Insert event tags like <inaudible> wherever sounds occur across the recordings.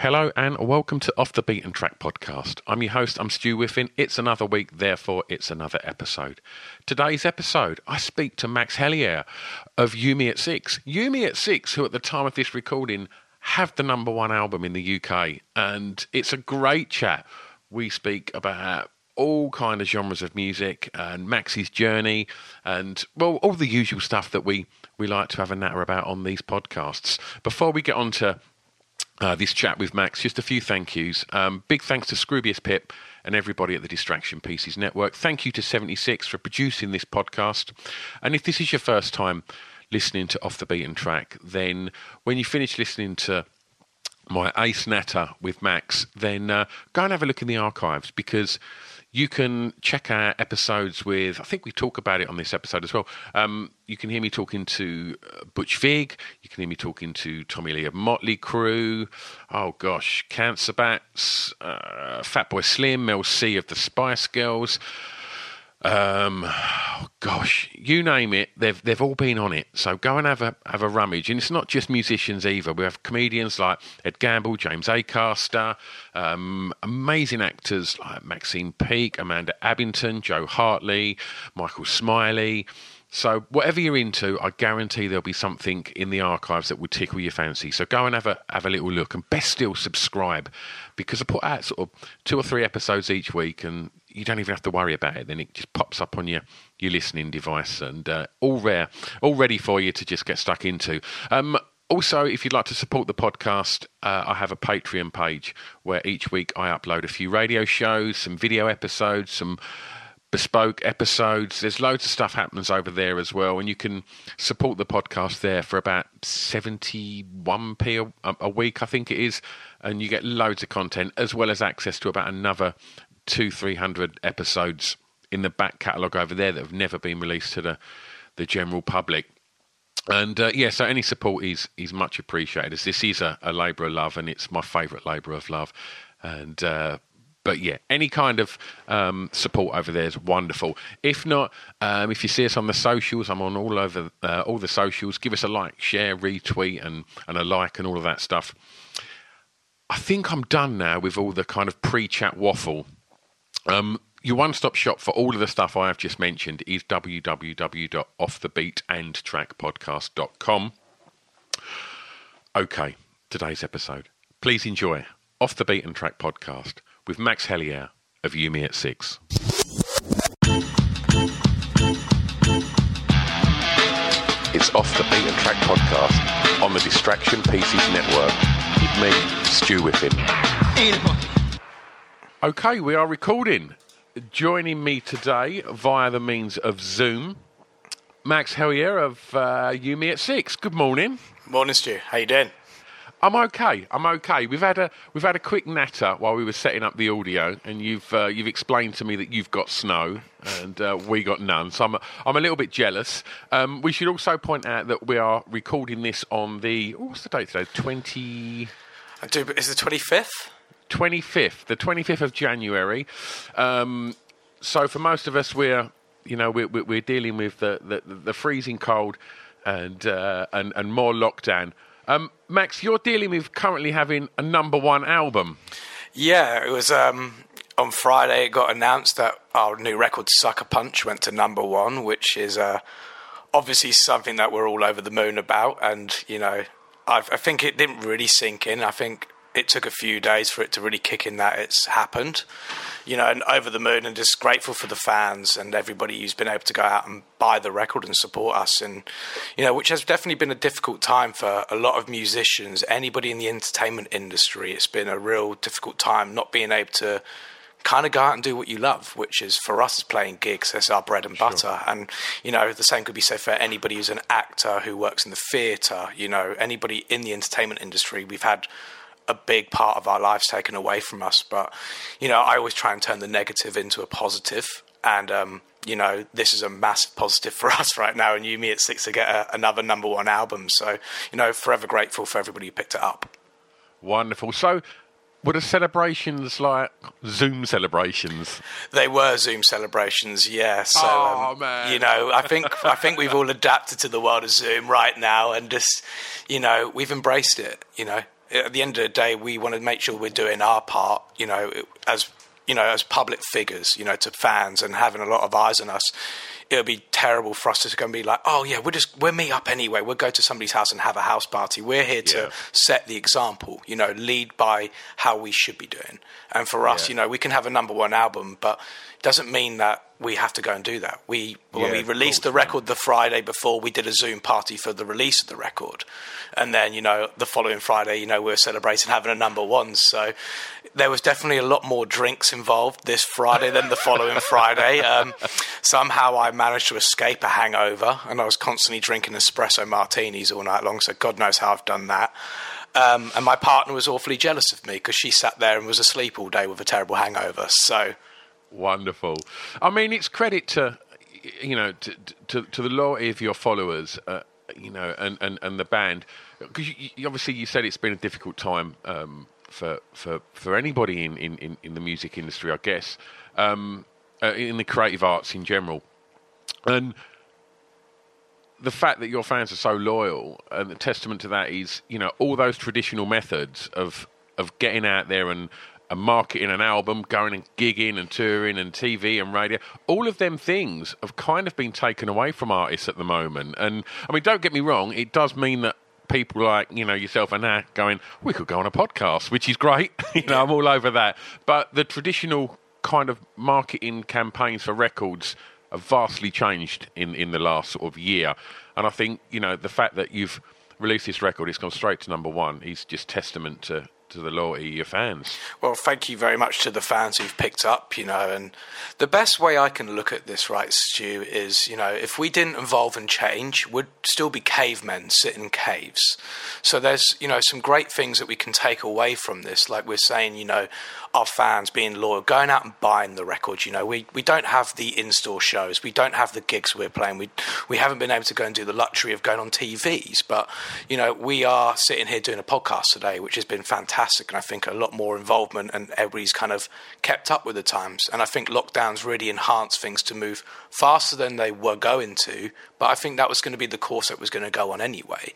Hello and welcome to Off the Beaten Track podcast. I'm your host, I'm Stu Whiffen. It's another week, therefore it's another episode. Today's episode, I speak to Max Helyer of You Me at Six. You Me at Six, who at the time of this recording have the number one album in the UK, and it's a great chat. We speak about all kind of genres of music and Max's journey and well all the usual stuff that we we like to have a natter about on these podcasts. Before we get on to uh, this chat with Max. Just a few thank yous. Um, big thanks to Scroobius Pip and everybody at the Distraction Pieces Network. Thank you to 76 for producing this podcast. And if this is your first time listening to Off the Beaten Track, then when you finish listening to my ace natter with Max, then uh, go and have a look in the archives because you can check our episodes with, I think we talk about it on this episode as well. Um, you can hear me talking to uh, Butch Vig. You can hear me talking to Tommy Lee of Motley Crue. Oh gosh, Cancer Bats, uh, Fatboy Slim, Mel C of the Spice Girls. Um, oh gosh, you name it, they've they've all been on it. So go and have a have a rummage. And it's not just musicians either. We have comedians like Ed Gamble, James Acaster, um, amazing actors like Maxine Peake, Amanda Abbington, Jo Hartley, Michael Smiley. So whatever you're into, I guarantee there'll be something in the archives that will tickle your fancy. So go and have a have a little look, and best still subscribe because I put out sort of two or three episodes each week, and you don't even have to worry about it. Then it just pops up on your your listening device, and uh, all rare, all ready for you to just get stuck into. Um, also, if you'd like to support the podcast, uh, I have a Patreon page where each week I upload a few radio shows, some video episodes, some bespoke episodes. There's loads of stuff happens over there as well, and you can support the podcast there for about 71p a, a week, I think it is, and you get loads of content as well as access to about another two, three hundred episodes in the back catalogue over there that have never been released to the the general public. And uh, yeah, so any support is is much appreciated. As this is a, a labour of love, and it's my favourite labour of love. And uh, but yeah, any kind of um, support over there is wonderful. If not, um, if you see us on the socials, I'm on all over uh, all the socials. Give us a like, share, retweet, and and a like, and all of that stuff. I think I'm done now with all the kind of pre-chat waffle. Um, your one-stop shop for all of the stuff I have just mentioned is www.offthebeatentrackpodcast.com. Okay, today's episode. Please enjoy Off the Beaten Track podcast with Max Helyer of You Me at Six. It's Off the Beaten Track podcast on the Distraction Pieces Network with me, Stu Whiffen. Okay, we are recording. Joining me today via the means of Zoom, Max Helyer of uh, You Me at Six. Good morning. Morning, Stu. How you doing? I'm okay. I'm okay. We've had a we've had a quick natter while we were setting up the audio, and you've uh, you've explained to me that you've got snow and uh, we got none. So I'm a, I'm a little bit jealous. Um, we should also point out that we are recording this on the oh, what's the date today? Twenty. I do, but it's the 25th? 25th, the 25th of January. Um, so for most of us, we're you know we're, we're dealing with the, the, the freezing cold and uh, and and more lockdown. Um, Max, you're dealing with currently having a number one album. Yeah, it was um, on Friday. It got announced that our new record, Sucker Punch, went to number one, which is uh, obviously something that we're all over the moon about. And, you know, I, I think it didn't really sink in. I think it took a few days for it to really kick in that it's happened. You know, and over the moon, and just grateful for the fans and everybody who's been able to go out and buy the record and support us. And, you know, which has definitely been a difficult time for a lot of musicians, anybody in the entertainment industry. It's been a real difficult time not being able to kind of go out and do what you love, which is for us is playing gigs. That's our bread and butter. Sure. And you know, the same could be said for anybody who's an actor who works in the theatre. You know, anybody in the entertainment industry. We've had a big part of our lives taken away from us. But you know, I always try and turn the negative into a positive. And um, you know, this is a massive positive for <laughs> us right now. And you, me, at six to get a, another number one album. So you know, forever grateful for everybody who picked it up. Wonderful. So were the celebrations like Zoom celebrations? They were Zoom celebrations, yeah. So, oh, um, man. you know, I think I think we've all <laughs> adapted to the world of Zoom right now, and just, you know, we've embraced it. You know, at the end of the day, we want to make sure we're doing our part. You know, as you know, as public figures, you know, to fans and having a lot of eyes on us it would be terrible for us to go and be like, oh yeah, we'll just we'll meet up anyway. We'll go to somebody's house and have a house party. We're here to yeah. set the example, you know, lead by how we should be doing. And for us, yeah. you know, we can have a number one album, but it doesn't mean that we have to go and do that. We when yeah, we released the record the Friday before, we did a Zoom party for the release of the record, and then you know the following Friday, you know, we are celebrating having a number one. So there was definitely a lot more drinks involved this Friday than the following <laughs> Friday. Um, somehow I managed to escape a hangover, and I was constantly drinking espresso martinis all night long. So God knows how I've done that. Um, and my partner was awfully jealous of me because she sat there and was asleep all day with a terrible hangover. So wonderful. I mean, it's credit to you know to to, to the loyalty of your followers. Uh, you know, and, and, and the band, because you obviously you said it's been a difficult time um, for for for anybody in in, in the music industry, I guess, um, uh, in the creative arts in general, and the fact that your fans are so loyal, and the testament to that is, you know, all those traditional methods of of getting out there and, and marketing an album, going and gigging and touring and TV and radio, all of them things have kind of been taken away from artists at the moment. And I mean, don't get me wrong, it does mean that people like you know yourself and that going, we could go on a podcast, which is great. <laughs> you know, I'm all over that. But the traditional kind of marketing campaigns for records have vastly changed in in the last sort of year. And I think you know the fact that you've released this record, it's gone straight to number one, is just testament to to the loyalty of your fans. Well, thank you very much to the fans who've picked up, you know, and the best way I can look at this, right, Stu, is, you know, if we didn't evolve and change, we'd still be cavemen sitting in caves. So there's, you know, some great things that we can take away from this, like we're saying, you know, our fans being loyal, going out and buying the records. You know, we, we don't have the in-store shows, we don't have the gigs we're playing. We we haven't been able to go and do the luxury of going on TVs, but you know, we are sitting here doing a podcast today, which has been fantastic, and I think a lot more involvement, and everybody's kind of kept up with the times. And I think lockdowns really enhanced things to move faster than they were going to, but I think that was going to be the course that was going to go on anyway.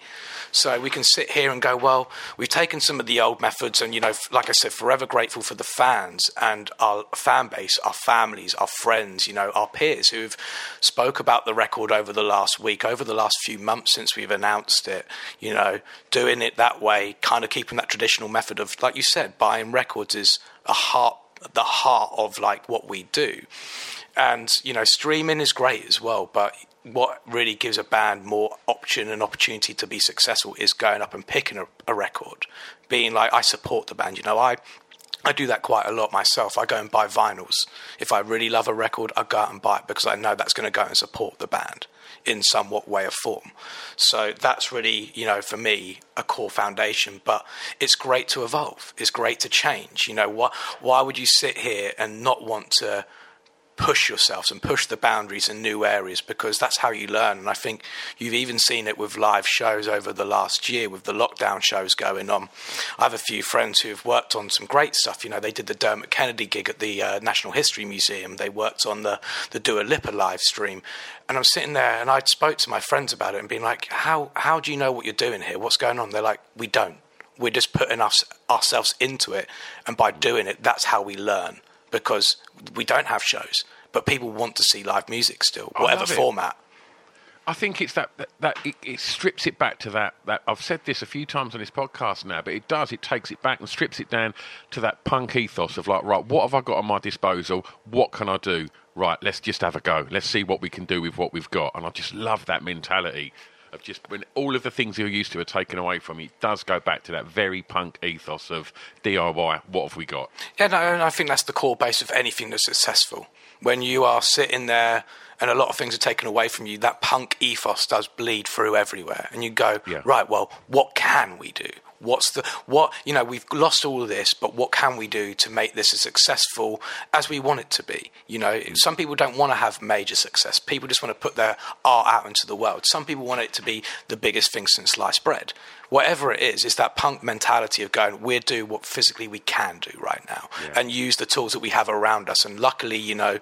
So we can sit here and go, well, we've taken some of the old methods, and you know, like I said, forever grateful for the fans and our fan base, our families, our friends, you know, our peers who've spoke about the record over the last week, over the last few months since we've announced it. You know, doing it that way, kind of keeping that traditional method of, like you said, buying records is a heart, the heart of like what we do. And you know, streaming is great as well, but what really gives a band more option and opportunity to be successful is going up and picking a, a, record, being like, I support the band. You know, I I do that quite a lot myself. I go and buy vinyls. If I really love a record, I go out and buy it because I know that's going to go and support the band in somewhat way or form. So that's really, you know, for me, a core foundation. But it's great to evolve. It's great to change. You know, why why would you sit here and not want to push yourselves and push the boundaries in new areas because that's how you learn. And I think you've even seen it with live shows over the last year with the lockdown shows going on. I have a few friends who have worked on some great stuff. You know, they did the Dermot Kennedy gig at the uh, National History Museum. They worked on the the Dua Lipa live stream. And I'm sitting there and I spoke to my friends about it and being like, how how do you know what you're doing here? What's going on? They're like, we don't. We're just putting us ourselves into it, and by doing it, that's how we learn because we don't have shows, but people want to see live music still, whatever format. I think it's that that, that it, it, strips it back to that that I've said this a few times on this podcast now, but it does it takes it back and strips it down to that punk ethos of like, right, what have I got at my disposal? What can I do? Right, let's just have a go. Let's see what we can do with what we've got. And I just love that mentality of just when all of the things you're used to are taken away from you, it does go back to that very punk ethos of DIY. What have we got? Yeah, no, and I think that's the core base of anything that's successful. When you are sitting there and a lot of things are taken away from you, that punk ethos does bleed through everywhere. And you go, yeah. right, well, what can we do? What's the what? You know, we've lost all of this, but what can we do to make this as successful as we want it to be? You know, mm. some people don't want to have major success. People just want to put their art out into the world. Some people want it to be the biggest thing since sliced bread whatever it is, it's that punk mentality of going, we'll do what physically we can do right now yeah. and use the tools that we have around us. And luckily, you know,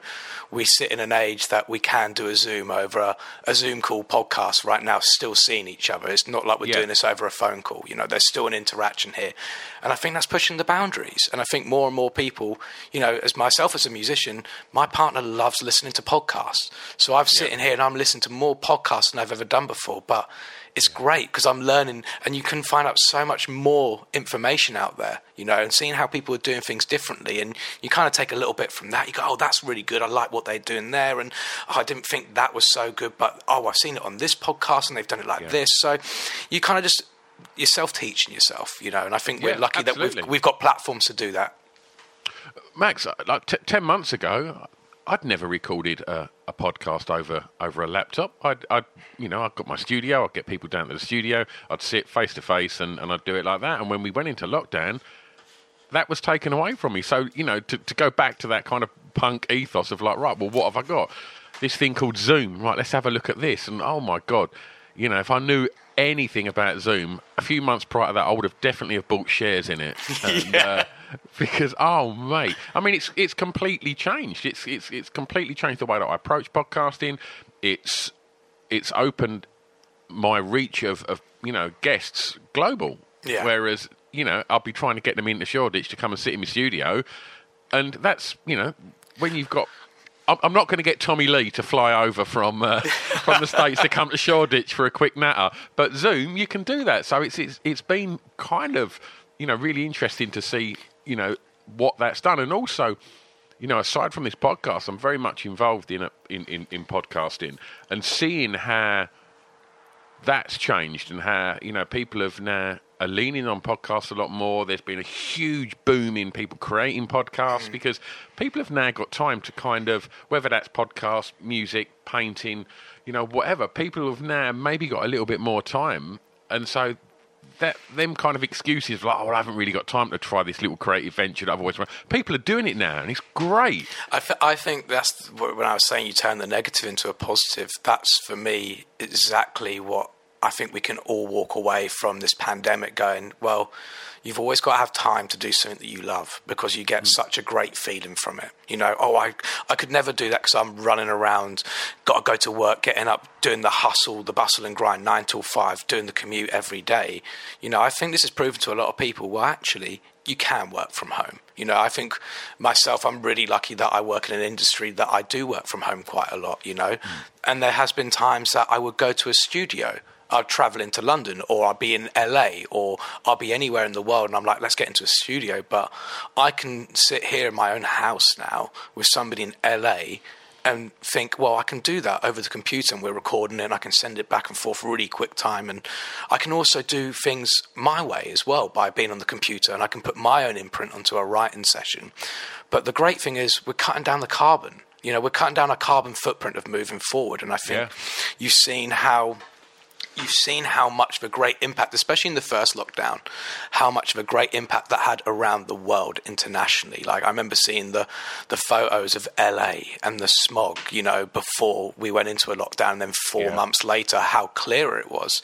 we sit in an age that we can do a Zoom over a, a Zoom call podcast right now, still seeing each other. It's not like we're yeah. doing this over a phone call. You know, there's still an interaction here. And I think that's pushing the boundaries. And I think more and more people, you know, as myself as a musician, my partner loves listening to podcasts. So I'm sitting yeah. here and I'm listening to more podcasts than I've ever done before. But it's great because I'm learning, and you can find out so much more information out there, you know, and seeing how people are doing things differently. And you kind of take a little bit from that. You go, oh, that's really good. I like what they're doing there. And oh, I didn't think that was so good, but oh, I've seen it on this podcast and they've done it like yeah. this. So you kind of just, you're self teaching yourself, you know, and I think we're yeah, lucky absolutely. that we've, we've got platforms to do that. Max, like t- 10 months ago, I'd never recorded a, a, podcast over over a laptop. I'd, I'd, you know, I'd got my studio. I'd get people down to the studio. I'd sit face to face, and and I'd do it like that. And when we went into lockdown, that was taken away from me. So you know, to to go back to that kind of punk ethos of like, right, well, what have I got? This thing called Zoom. Right, let's have a look at this. And oh my god, you know, if I knew anything about Zoom, a few months prior to that, I would have definitely have bought shares in it. <laughs> And, yeah. Uh, <laughs> because oh mate, I mean it's it's completely changed. It's it's it's completely changed the way that I approach podcasting. It's it's opened my reach of, of you know guests global. Yeah. Whereas you know I'll be trying to get them into Shoreditch to come and sit in my studio, and that's you know when you've got I'm not going to get Tommy Lee to fly over from uh, <laughs> from the states to come to Shoreditch for a quick natter, but Zoom you can do that. So it's it's it's been kind of you know really interesting to see you know what that's done, and also you know aside from this podcast, I'm very much involved in a, in, in in podcasting and seeing how that's changed and how you know people have now are leaning on podcasts a lot more. There's been a huge boom in people creating podcasts mm. because people have now got time to kind of whether that's podcast, music, painting, you know, whatever. People have now maybe got a little bit more time, and so that them kind of excuses like, oh, I haven't really got time to try this little creative venture that I've always wanted. People are doing it now, and it's great. I, th- I think that's when I was saying you turn the negative into a positive. That's for me exactly what I think we can all walk away from this pandemic going, well, you've always got to have time to do something that you love because you get mm. such a great feeling from it. You know, oh, I, I could never do that because I'm running around, got to go to work, getting up, doing the hustle, the bustle and grind, nine till five, doing the commute every day. You know, I think this has proven to a lot of people, well, actually, you can work from home. You know, I think myself, I'm really lucky that I work in an industry that I do work from home quite a lot, you know. Mm. And there has been times that I would go to a studio I'll travel into London or I'll be in LA or I'll be anywhere in the world and I'm like, let's get into a studio. But I can sit here in my own house now with somebody in LA and think, well, I can do that over the computer and we're recording it and I can send it back and forth really quick time. And I can also do things my way as well by being on the computer and I can put my own imprint onto a writing session. But the great thing is we're cutting down the carbon. You know, we're cutting down our carbon footprint of moving forward. And I think yeah. you've seen how you've seen how much of a great impact, especially in the first lockdown, how much of a great impact that had around the world internationally. Like I remember seeing the the photos of LA and the smog, you know, before we went into a lockdown, and then four yeah. months later, how clear it was.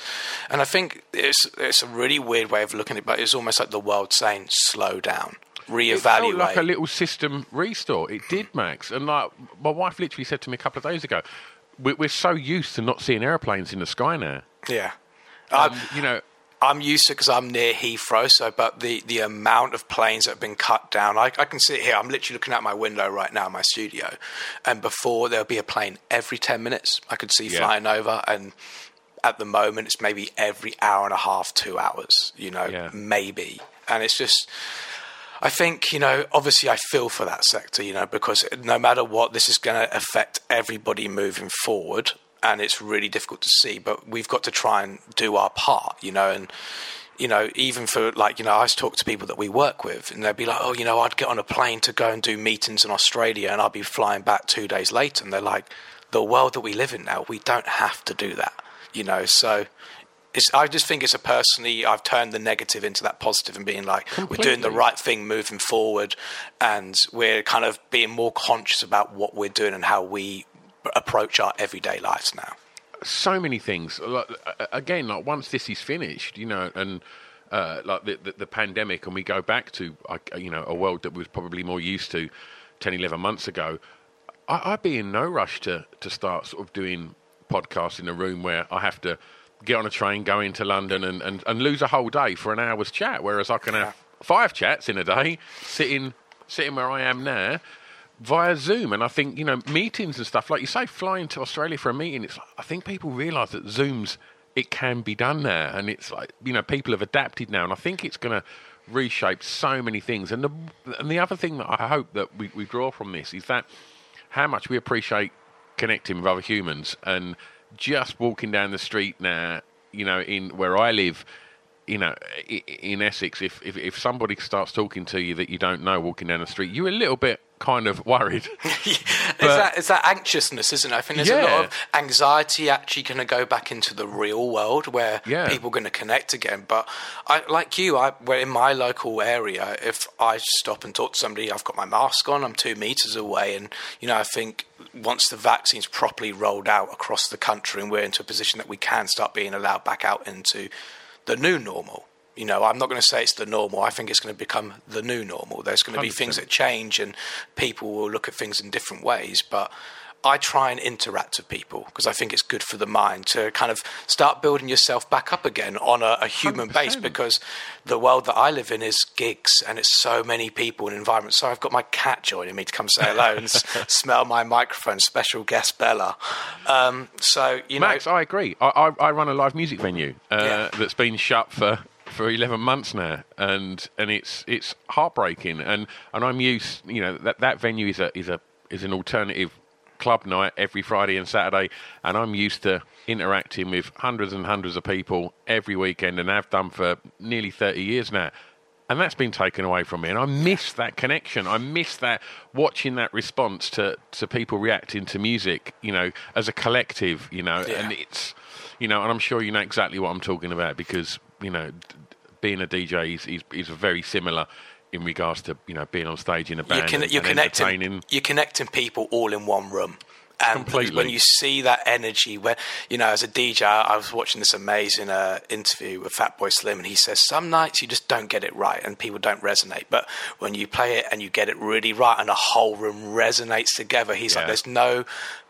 And I think it's it's a really weird way of looking at it, but it's almost like the world saying, "Slow down." reevaluate. It like a little system restore. It did, hmm. Max. And like my wife literally said to me a couple of days ago, we're, we're so used to not seeing airplanes in the sky now. Yeah. Um, you know, I'm used to because I'm near Heathrow. So, but the the amount of planes that have been cut down, I, I can sit here. I'm literally looking out my window right now, in my studio, and before there'll be a plane every ten minutes. I could see Yeah. flying over, and at the moment it's maybe every hour and a half, two hours. You know, Yeah. maybe, and it's just. I think, you know, obviously I feel for that sector, you know, because no matter what, this is going to affect everybody moving forward. And it's really difficult to see, but we've got to try and do our part, you know, and, you know, even for like, you know, I talk to people that we work with and they'd be like, oh, you know, I'd get on a plane to go and do meetings in Australia and I'd be flying back two days later. And they're like, the world that we live in now, we don't have to do that, you know, so it's, I just think it's a personally, I've turned the negative into that positive and being like, we're doing the right thing moving forward, and we're kind of being more conscious about what we're doing and how we approach our everyday lives now. so many things. Uh, again, like once this is finished, you know, and uh, like the, the the pandemic, and we go back to you know a world that we was probably more used to 10, 11 months ago. I, I'd be in no rush to to start sort of doing podcasts in a room where I have to get on a train, go into London, and, and, and lose a whole day for an hour's chat. Whereas I can have five chats in a day, sitting sitting where I am now via Zoom. And I think, you know, meetings and stuff, like you say, flying to Australia for a meeting, it's I think people realise that Zoom's, it can be done there. And it's like, you know, people have adapted now. And I think it's going to reshape so many things. And the, and the other thing that I hope that we, we draw from this is that how much we appreciate connecting with other humans and just walking down the street now, you know, in where I live, you know, in Essex, if, if if somebody starts talking to you that you don't know walking down the street, you're a little bit kind of worried. <laughs> it's, that, it's that anxiousness, isn't it? I think there's a lot of anxiety actually going to go back into the real world where Yeah. people are going to connect again. But I, like you, I, where in my local area, if I stop and talk to somebody, I've got my mask on, I'm two meters away, and you know, I think once the vaccine's properly rolled out across the country and we're into a position that we can start being allowed back out into the new normal. You know, I'm not going to say it's the normal. I think it's going to become the new normal. There's going to be 100%. things that change and people will look at things in different ways. But I try and interact with people because I think it's good for the mind to kind of start building yourself back up again on a, a human base 100%. because the world that I live in is gigs and it's so many people and environments. So I've got my cat joining me to come say hello and s- <laughs> smell my microphone, special guest Bella. Um, so, you know. Max, I agree. I, I, I run a live music venue uh, Yeah. that's been shut for, for eleven months now, and and it's it's heartbreaking. And, and I'm used, you know, that that venue is a is a is an alternative club night every Friday and Saturday, and I'm used to interacting with hundreds and hundreds of people every weekend, and I've done for nearly thirty years now. And that's been taken away from me, and I miss that connection. I miss that watching that response to, to people reacting to music, you know, as a collective, you know, Yeah. and it's, you know, and I'm sure you know exactly what I'm talking about because, you know, being a DJ is, is, is very similar in regards to, you know, being on stage in a you're, band con- and, you're and connecting entertaining. you're connecting people all in one room and Completely. when you see that energy when you know as a dj i was watching this amazing uh, interview with fatboy slim and he says some nights you just don't get it right and people don't resonate but when you play it and you get it really right and a whole room resonates together he's like there's no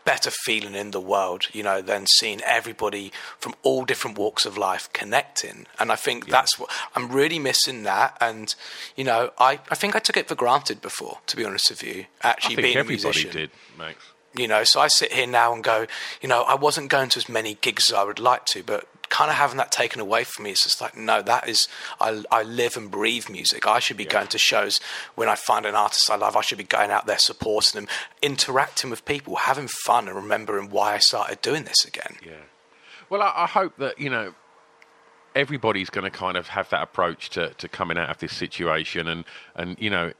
better feeling in the world you know than seeing everybody from all different walks of life connecting. And i think that's what i'm really missing that. And you know I, I think i took it for granted before to be honest with you actually being a musician. did, Max. You know so i sit here now and go you know i wasn't going to as many gigs as i would like to but kind of having that taken away from me it's just like no that is i, I live and breathe music. I should be going to shows when i find an artist i love. I should be going out there supporting them interacting with people having fun and remembering why i started doing this again. Yeah. Well, I, I hope that you know everybody's going to kind of have that approach to, to coming out of this situation and and you know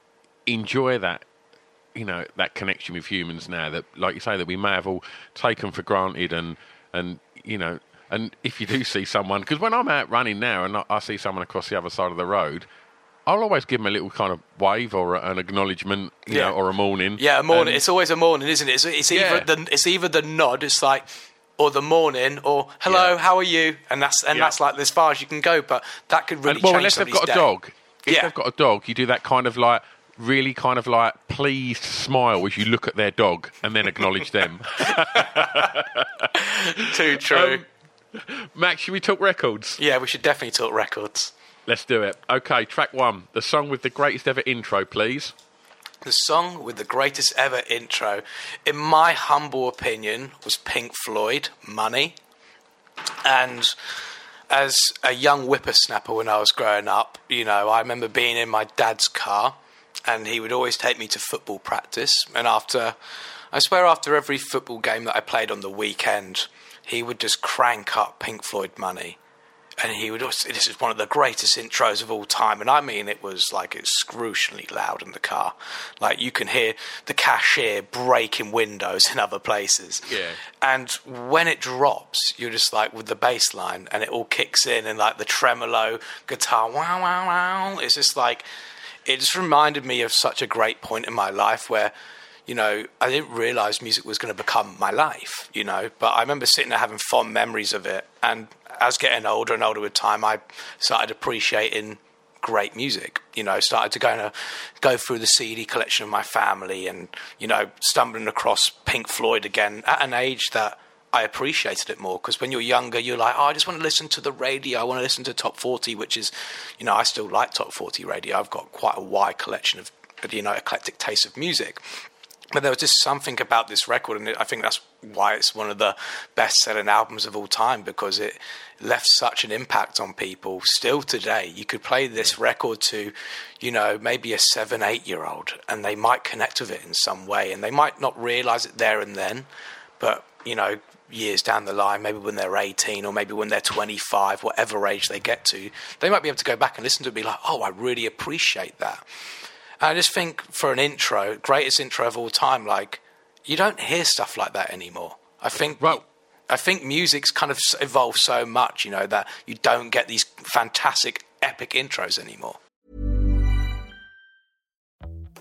enjoy that you know that connection with humans now that like you say that we may have all taken for granted and and you know and if you do <laughs> see someone because when I'm out running now and I, I see someone across the other side of the road. I'll always give them a little kind of wave or a, an acknowledgement, you Yeah. know, or a morning. Yeah, a morning. And- it's always a morning, isn't it? It's, it's either Yeah. the it's either the nod. It's like or the morning or hello, Yeah. how are you? And that's and Yeah. that's like as far as you can go. But that could really And, well, change unless they've got a dog. If Yeah. they've got a dog, you do that kind of like really kind of like pleased smile as you look at their dog and then acknowledge them. <laughs> Too true. Um, Max, should we talk records? Yeah, we should definitely talk records. Let's do it. Okay, track one. The song with the greatest ever intro, please. The song with the greatest ever intro, in my humble opinion, was Pink Floyd, Money. And as a young whippersnapper when I was growing up, you know, I remember being in my dad's car and he would always take me to football practice. And after, I swear, after every football game that I played on the weekend, he would just crank up Pink Floyd Money. And he would also, this is one of the greatest intros of all time. And i mean it was like excruciatingly loud in the car. Like you can hear the cashier breaking windows in other places. Yeah. and when it drops you're just like with the bass line and it all kicks in and like the tremolo guitar wow wow wow. It's just like it just reminded me of such a great point in my life where you know, I didn't realize music was going to become my life, you know, but I remember sitting there having fond memories of it. And as getting older and older with time, I started appreciating great music, you know, started to go, and, uh, go through the CD collection of my family and, you know, stumbling across Pink Floyd again at an age that I appreciated it more because when you're younger, you're like, oh, I just want to listen to the radio. I want to listen to Top 40, which is, you know, I still like Top 40 radio. I've got quite a wide collection of, you know, eclectic taste of music but there was just something about this record, and I think that's why it's one of the best-selling albums of all time because it left such an impact on people. Still today, you could play this record to, you know, maybe a seven, eight-year-old, and they might connect with it in some way, and they might not realize it there and then, but you know, years down the line, maybe when they're 18 or maybe when they're 25, whatever age they get to, they might be able to go back and listen to it and be like, oh, I really appreciate that. I just think for an intro, greatest intro of all time, like you don't hear stuff like that anymore. I think Right. I think music's kind of evolved so much, you know, that you don't get these fantastic epic intros anymore.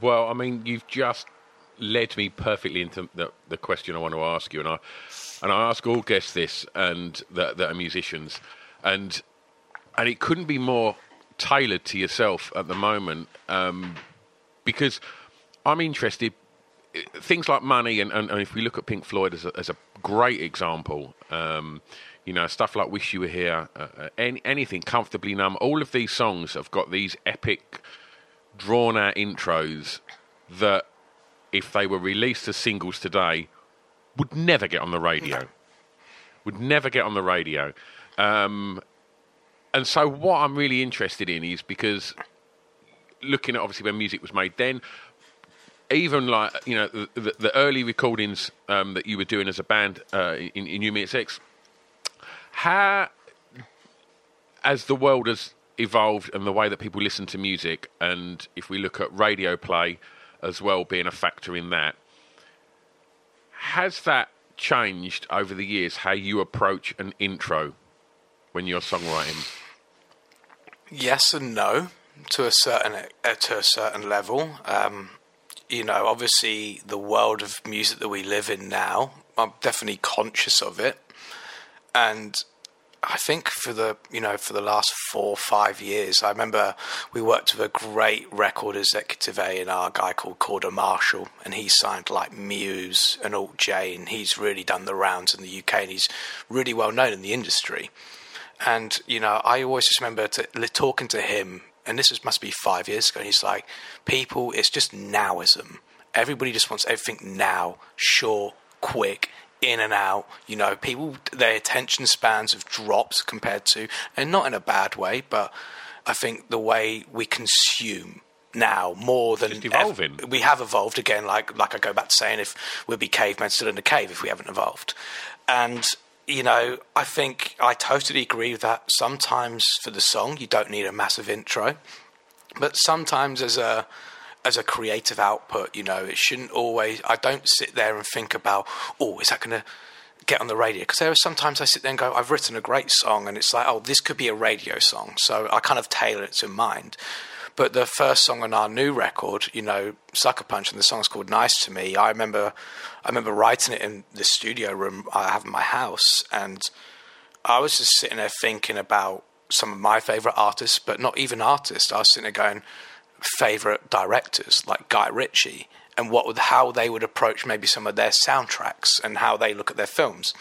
Well, I mean, you've just led me perfectly into the, the question I want to ask you, and I and I ask all guests this, and that, that are musicians, and and it couldn't be more tailored to yourself at the moment, um, because I'm interested. Things like money, and, and, and if we look at Pink Floyd as a, as a great example, um, you know, stuff like "Wish You Were Here," uh, uh, any, anything, "Comfortably Numb," all of these songs have got these epic drawn out intros that if they were released as singles today would never get on the radio. Would never get on the radio. Um, and so what i'm really interested in is because looking at obviously when music was made then even like you know the, the, the early recordings um, that you were doing as a band uh, in, in Umi X, how as the world has evolved and the way that people listen to music, and if we look at radio play as well being a factor in that, has that changed over the years how you approach an intro when you're songwriting? Yes and no to a certain uh, to a certain level. Um, you know, obviously, the world of music that we live in now, I'm definitely conscious of it, and I think for the you know for the last four or five years, I remember we worked with a great record executive A and R guy called Korda Marshall, and he signed like Muse and Alt J, and he's really done the rounds in the UK, and he's really well known in the industry. And you know, I always just remember to, talking to him, and this was, must be five years ago. And he's like, "People, it's just nowism. Everybody just wants everything now, short, quick." In and out. You know, people their attention spans have dropped compared to, and not in a bad way, but I think the way we consume now more than evolving. We have evolved again. Like like I go back to saying, if we'd be cavemen still in a cave if we haven't evolved, and you know, I think I totally agree with that. Sometimes for the song, you don't need a massive intro, but sometimes as a as a creative output, you know, it shouldn't always. I don't sit there and think about, oh, is that going to get on the radio? Because there are sometimes I sit there and go, I've written a great song, and it's like, oh, this could be a radio song. So I kind of tailor it to mind. But the first song on our new record, you know, Sucker Punch, and the song's called "Nice to Me." I remember, I remember writing it in the studio room I have in my house, and I was just sitting there thinking about some of my favorite artists, but not even artists. I was sitting there going, favorite directors like Guy Ritchie and what would, how they would approach maybe some of their soundtracks and how they look at their films.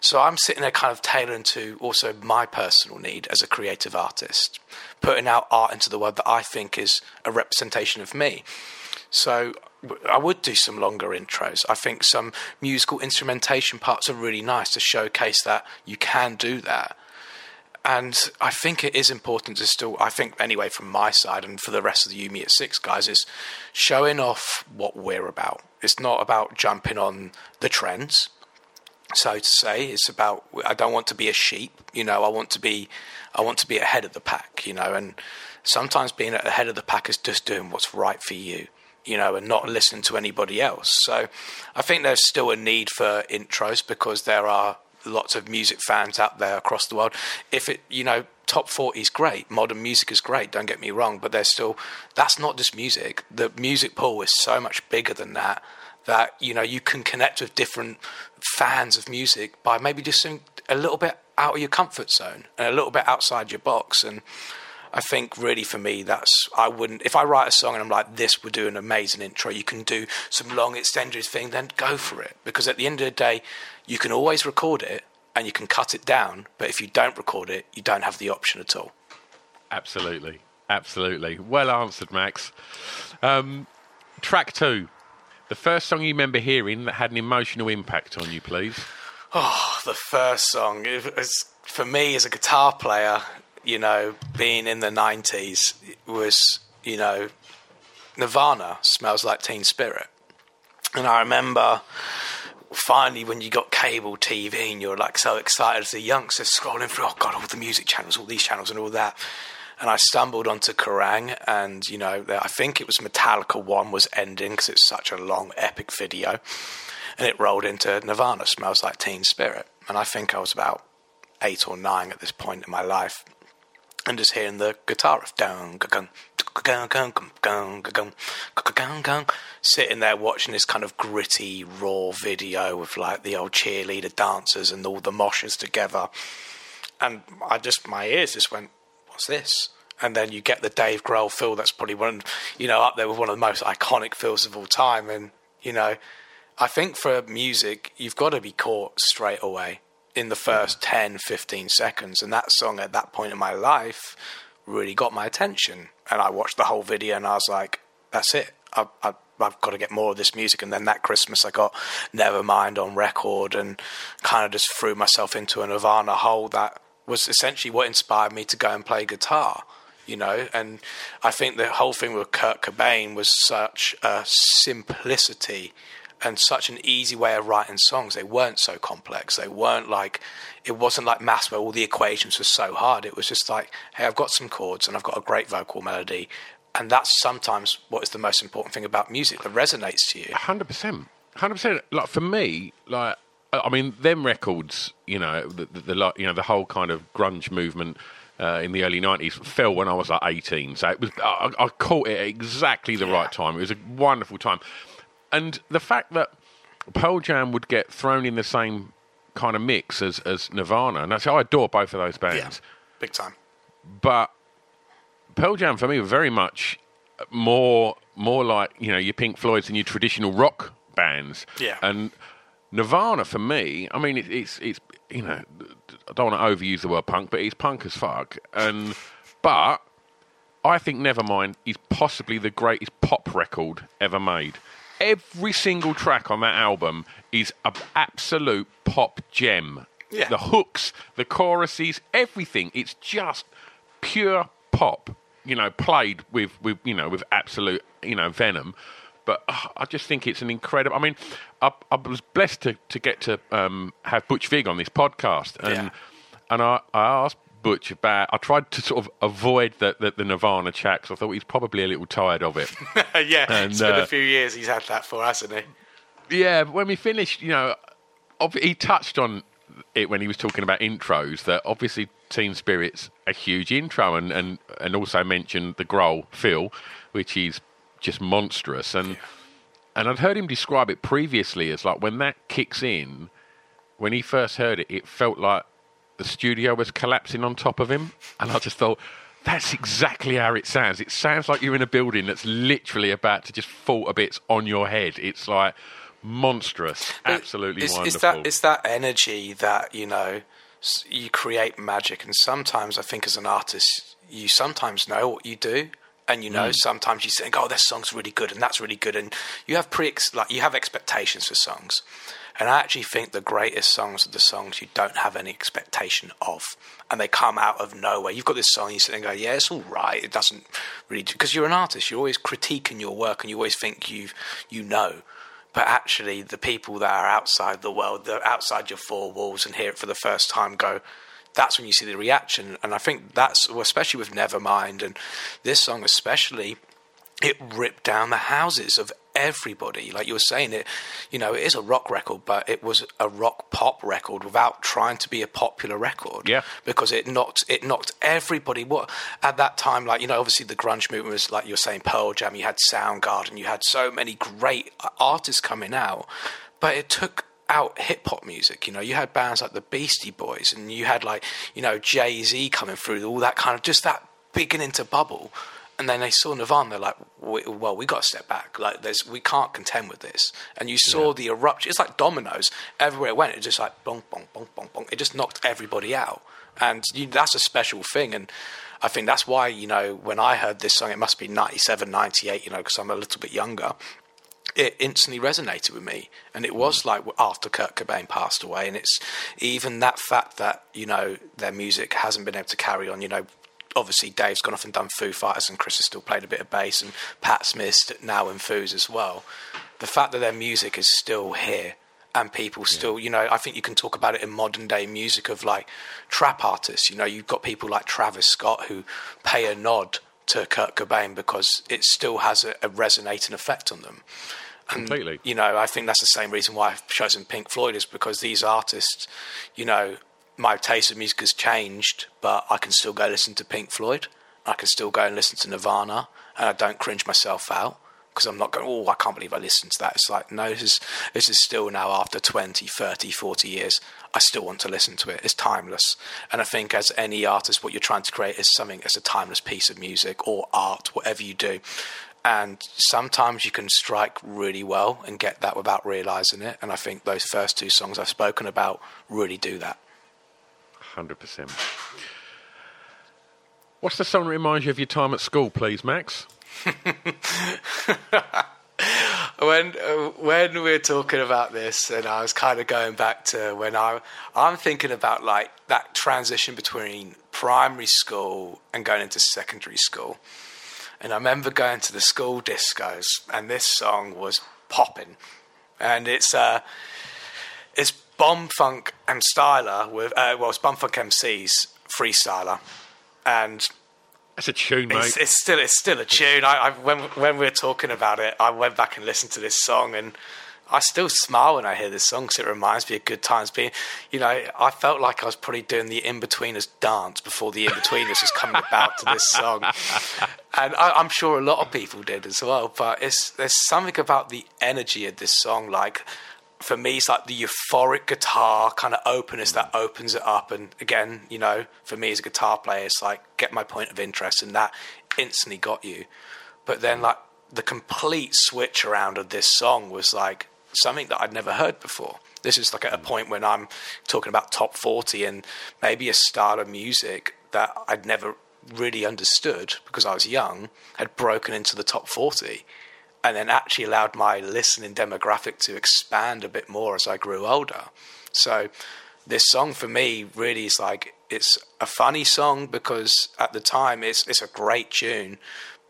So I'm sitting there kind of tailoring to also my personal need as a creative artist, putting out art into the world that I think is a representation of me. So I would do some longer intros. I think some musical instrumentation parts are really nice to showcase that you can do that and I think it is important to still, I think anyway, from my side and for the rest of the Me at Six guys, is showing off what we're about. It's not about jumping on the trends, so to say. It's about I don't want to be a sheep, you know. I want to be, I want to be ahead of the pack, you know. And sometimes being ahead of the pack is just doing what's right for you, you know, and not listening to anybody else. So I think there's still a need for intros because there are lots of music fans out there across the world. If it, you know, top 40 is great, modern music is great, don't get me wrong, but there's still, that's not just music. The music pool is so much bigger than that, that, you know, you can connect with different fans of music by maybe just a little bit out of your comfort zone and a little bit outside your box. And, I think really for me, that's I wouldn't if I write a song and I'm like this would do an amazing intro. You can do some long extended thing, then go for it because at the end of the day, you can always record it and you can cut it down. But if you don't record it, you don't have the option at all. Absolutely, absolutely. Well answered, Max. Um, track two, the first song you remember hearing that had an emotional impact on you, please. Oh, the first song. It was, for me as a guitar player, you know, being in the 90s was, you know, Nirvana smells like Teen Spirit. And I remember finally when you got cable TV and you're like so excited as a youngster scrolling through, oh God, all the music channels, all these channels and all that. And I stumbled onto Kerrang and, you know, I think it was Metallica 1 was ending because it's such a long, epic video. And it rolled into Nirvana, Smells Like Teen Spirit. And I think I was about eight or nine at this point in my life and just hearing the guitar riff down, sitting there watching this kind of gritty, raw video with like the old cheerleader dancers and all the moshers together, and I just my ears just went, "What's this?" And then you get the Dave Grohl feel that's probably one, you know, up there with one of the most iconic feels of all time, and you know. I think for music, you've got to be caught straight away in the first 10, 15 seconds. And that song at that point in my life really got my attention. And I watched the whole video and I was like, that's it. I, I, I've got to get more of this music. And then that Christmas, I got Nevermind on record and kind of just threw myself into a Nirvana hole that was essentially what inspired me to go and play guitar. You know, and I think the whole thing with Kurt Cobain was such a simplicity and such an easy way of writing songs. They weren't so complex. They weren't like it wasn't like maths where all the equations were so hard. It was just like, hey, I've got some chords and I've got a great vocal melody, and that's sometimes what is the most important thing about music that resonates to you. Hundred percent, hundred percent. Like for me, like I mean, them records, you know, the, the, the you know the whole kind of grunge movement. Uh, in the early 90s fell when I was like 18 so it was I, I caught it at exactly the yeah. right time it was a wonderful time and the fact that Pearl Jam would get thrown in the same kind of mix as, as Nirvana, and that's how I adore both of those bands. Yeah, big time. But Pearl Jam for me were very much more more like you know your Pink Floyds and your traditional rock bands. Yeah. And Nirvana for me, I mean, it, it's it's you know I don't want to overuse the word punk, but it's punk as fuck. And but I think Nevermind is possibly the greatest pop record ever made. Every single track on that album is an absolute pop gem. Yeah. The hooks, the choruses, everything. It's just pure pop. You know, played with, with you know with absolute you know venom. But uh, I just think it's an incredible. I mean, I, I was blessed to, to get to um, have Butch Vig on this podcast, and Yeah. and I, I asked Butch about. I tried to sort of avoid the, the, the Nirvana chat 'cause I thought he's probably a little tired of it. <laughs> yeah, And, it's been uh, a few years he's had that for, hasn't he? Yeah, but when we finished, you know, ob- he touched on it when he was talking about intros. That obviously Teen Spirit's a huge intro, and and, and also mentioned the Grohl fill, which is just monstrous. And and I'd heard him describe it previously as like when that kicks in, when he first heard it, it felt like the studio was collapsing on top of him, and I just thought. That's exactly how it sounds. It sounds like you're in a building that's literally about to just fall to bits on your head. It's like monstrous, absolutely it's, wonderful. It's that, it's that energy that, you know, you create magic. And sometimes I think as an artist, you sometimes know what you do. And you know, mm. sometimes you think, "Oh, this song's really good, and that's really good," and you have pre like you have expectations for songs. And I actually think the greatest songs are the songs you don't have any expectation of, and they come out of nowhere. You've got this song, you sit and go, "Yeah, it's all right." It doesn't really do because you're an artist. You're always critiquing your work, and you always think you you know but actually the people that are outside the world, that are outside your four walls and hear it for the first time go, that's when you see the reaction. And I think that's, especially with Nevermind and this song especially, it ripped down the houses of everybody. Like you were saying, it, you know, it is a rock record, but it was a rock pop record without trying to be a popular record. Yeah. Because it knocked it knocked everybody. What at that time, like you know, obviously the grunge movement was like you're saying, Pearl Jam. You had Soundgarden. You had so many great artists coming out, but it took out hip hop music. You know, you had bands like the Beastie Boys, and you had like you know Jay Z coming through, all that kind of just that beginning to bubble. And then they saw Nirvana. They're like, "Well, we got to step back. Like, there's we can't contend with this." And you saw the eruption. It's like dominoes. Everywhere it went, it just like bonk, bonk, bonk, bonk, bonk. It just knocked everybody out. And you, that's a special thing. And I think that's why you know when I heard this song, it must be 97, 98, You know, because I'm a little bit younger it instantly resonated with me. And it was mm. like after Kurt Cobain passed away. And it's even that fact that, you know, their music hasn't been able to carry on. You know, obviously Dave's gone off and done Foo Fighters and Chris has still played a bit of bass and Pat Smear's now in Foos as well. The fact that their music is still here and people still, you know, I think you can talk about it in modern day music of like trap artists. You know, you've got people like Travis Scott who pay a nod to Kurt Cobain because it still has a, a resonating effect on them. And, Completely. You know, I think that's the same reason why I've chosen Pink Floyd is because these artists, you know, my taste of music has changed, but I can still go listen to Pink Floyd. I can still go and listen to Nirvana, and I don't cringe myself out because I'm not going, oh, I can't believe I listened to that. It's like, no, this is, this is still now after 20, 30, 40 years. I still want to listen to it. It's timeless. And I think as any artist, what you're trying to create is something as a timeless piece of music or art, whatever you do. And sometimes you can strike really well and get that without realizing it. And I think those first two songs I've spoken about really do that. Hundred percent. What's the song that reminds you of your time at school, please, Max? <laughs> when uh, when we're talking about this, and I was kind of going back to when I I'm thinking about like that transition between primary school and going into secondary school, and I remember going to the school discos, and this song was popping, and it's uh it's Bomfunk and Styler with uh, well it's Bomfunk MC's Freestyler, and That's a tune, mate. it's, it's still it's still a tune. I, I when when we were talking about it, I went back and listened to this song, and I still smile when I hear this song because it reminds me of good times. Being, you know, I felt like I was probably doing the Inbetweeners dance before the Inbetweeners was coming about to this song, <laughs> and I, I'm sure a lot of people did as well. But it's there's something about the energy of this song, like. For me, it's like the euphoric guitar kind of openness that mm. opens it up. And again, you know, for me as a guitar player, it's like get my point of interest, and that instantly got you. But then, mm. like the complete switch around of this song was like something that I'd never heard before. This is like at a mm. point when I'm talking about top 40 and maybe a style of music that I'd never really understood because I was young had broken into the top 40 and then actually allowed my listening demographic to expand a bit more as I grew older. So this song for me really is like it's a funny song because at the time it's it's a great tune,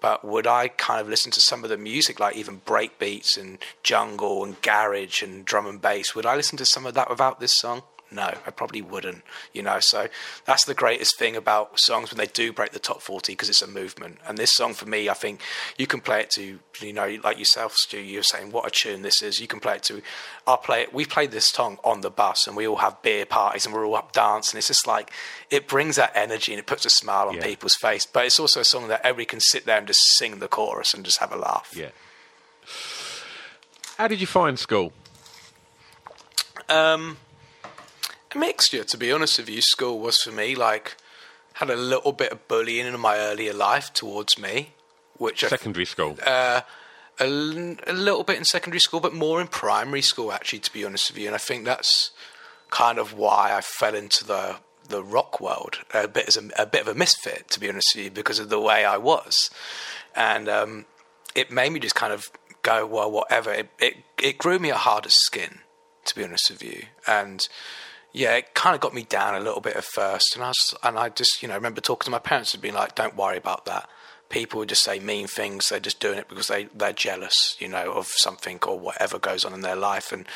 but would I kind of listen to some of the music like even break beats and jungle and garage and drum and bass? Would I listen to some of that without this song? No, I probably wouldn't, you know. So that's the greatest thing about songs when they do break the top 40 because it's a movement. And this song for me, I think you can play it to, you know, like yourself, Stu, you're saying what a tune this is. You can play it to, I'll play it. We played this song on the bus and we all have beer parties and we're all up dancing. It's just like, it brings that energy and it puts a smile on Yeah. people's face. But it's also a song that everybody can sit there and just sing the chorus and just have a laugh. Yeah. How did you find school? Um, a mixture, to be honest with you. School was for me like had a little bit of bullying in my earlier life towards me, which I, Secondary school. uh, a, a little bit in secondary school, but more in primary school, actually, to be honest with you. And I think that's kind of why I fell into the the rock world a bit as a, a bit of a misfit, to be honest with you, because of the way I was, and um, it made me just kind of go, well, whatever. It it, it grew me a harder skin, to be honest with you, and yeah, it kind of got me down a little bit at first, and I was, and I just you know remember talking to my parents and being like, "Don't worry about that." People would just say mean things. They're just doing it because they they're jealous, you know, of something or whatever goes on in their life, and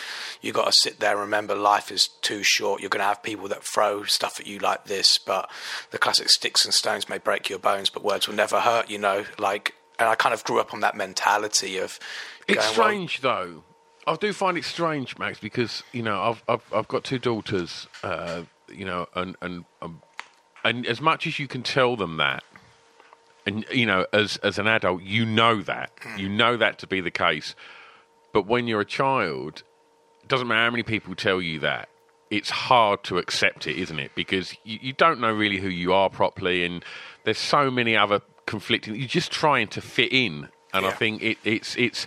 you got to sit there and remember life is too short. You're going to have people that throw stuff at you like this, but the classic sticks and stones may break your bones, but words will never hurt, you know. Like, and I kind of grew up on that mentality of. It's going, well, strange though. I do find it strange, Max, because you know I've I've, I've got two daughters, uh, you know, and and um, and as much as you can tell them that, and you know, as as an adult, you know that you know that to be the case, but when you're a child, it doesn't matter how many people tell you that. It's hard to accept it, isn't it? Because you, you don't know really who you are properly, and there's so many other conflicting. You're just trying to fit in, and I think it, it's it's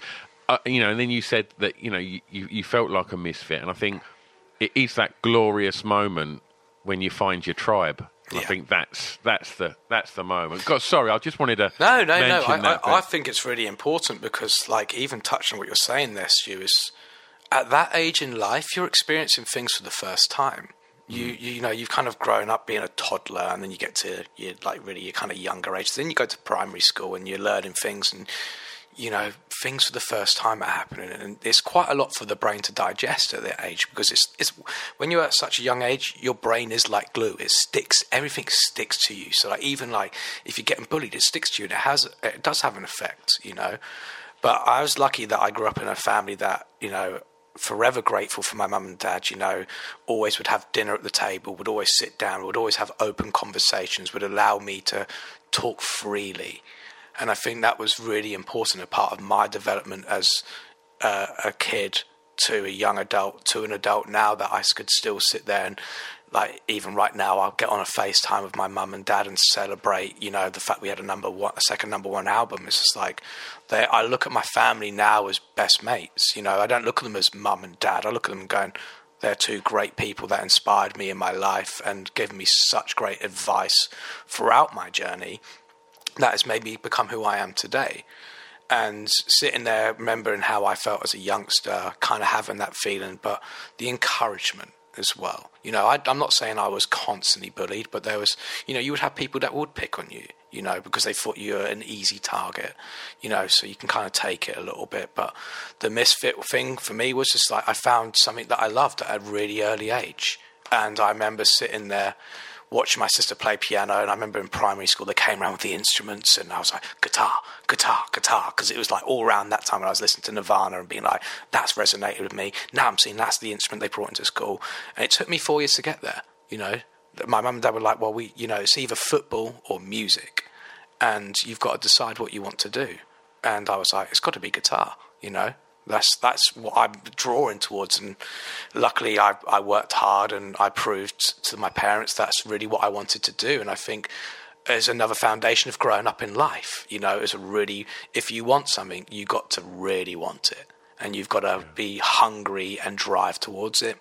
uh, you know. And then you said that you know you, you, you felt like a misfit, and I think it is that glorious moment when you find your tribe. And I think that's that's the that's the moment. God, sorry, I just wanted to No, no, no. I, that, I, I think it's really important because, like, even touching on what you're saying there, Stu, is at that age in life, you're experiencing things for the first time. You, you, you know, you've kind of grown up being a toddler, and then you get to you're like really your kind of younger age. Then you go to primary school, and you're learning things, and you know, things for the first time are happening, and it's quite a lot for the brain to digest at that age because it's it's when you're at such a young age, your brain is like glue. It sticks, everything sticks to you. So like even like if you're getting bullied, it sticks to you, and it has it does have an effect, you know. But I was lucky that I grew up in a family that you know forever grateful for my mum and dad, you know, always would have dinner at the table, would always sit down, would always have open conversations, would allow me to talk freely. And I think that was really important, a part of my development as uh, a kid to a young adult to an adult now that I could still sit there and like even right now I'll get on a FaceTime with my mum and dad and celebrate you know the fact we had a number one a second number one album. It's just like they I look at my family now as best mates you know. I don't look at them as mum and dad. I look at them going they're two great people that inspired me in my life and gave me such great advice throughout my journey that has made me become who I am today and sitting there remembering how I felt as a youngster, kind of having that feeling, but the encouragement as well. You know, I, I'm not saying I was constantly bullied, but there was, you know, you would have people that would pick on you, you know, because they thought you were an easy target, you know, so you can kind of take it a little bit. But the misfit thing for me was just like I found something that I loved at a really early age. And I remember sitting there watching my sister play piano, and I remember in primary school they came around with the instruments, and I was like, guitar, guitar, guitar, because it was like all around that time when I was listening to Nirvana and being like, that's resonated with me. Now I'm seeing that's the instrument they brought into school, and it took me four years to get there. You know, my mum and dad were like, well, we, you know, it's either football or music, and you've got to decide what you want to do. And I was like, it's got to be guitar, you know. That's that's what I'm drawing towards, and luckily I I worked hard and I proved to my parents that's really what I wanted to do, and I think as another foundation of growing up in life. You know, as a really if you want something, you got to really want it, and you've got to be hungry and drive towards it.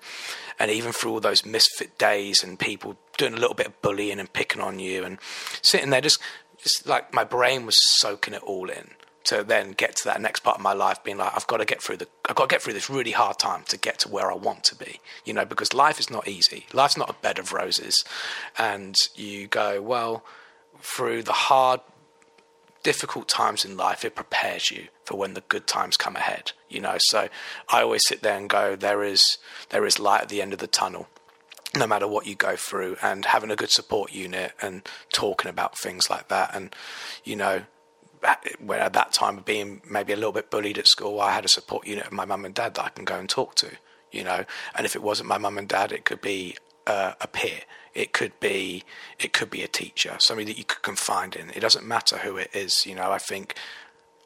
And even through all those misfit days and people doing a little bit of bullying and picking on you and sitting there just, just like my brain was soaking it all in to then get to that next part of my life being like I've got to get through the I've got to get through this really hard time to get to where I want to be you know because life is not easy. Life's not a bed of roses. And you go well through the hard difficult times in life it prepares you for when the good times come ahead you know. So I always sit there and go there is there is light at the end of the tunnel no matter what you go through and having a good support unit and talking about things like that. And you know when at that time of being maybe a little bit bullied at school, I had a support unit of my mum and dad that I can go and talk to, you know. And if it wasn't my mum and dad, it could be uh, a peer, it could be it could be a teacher, somebody that you could confide in. It doesn't matter who it is, you know. I think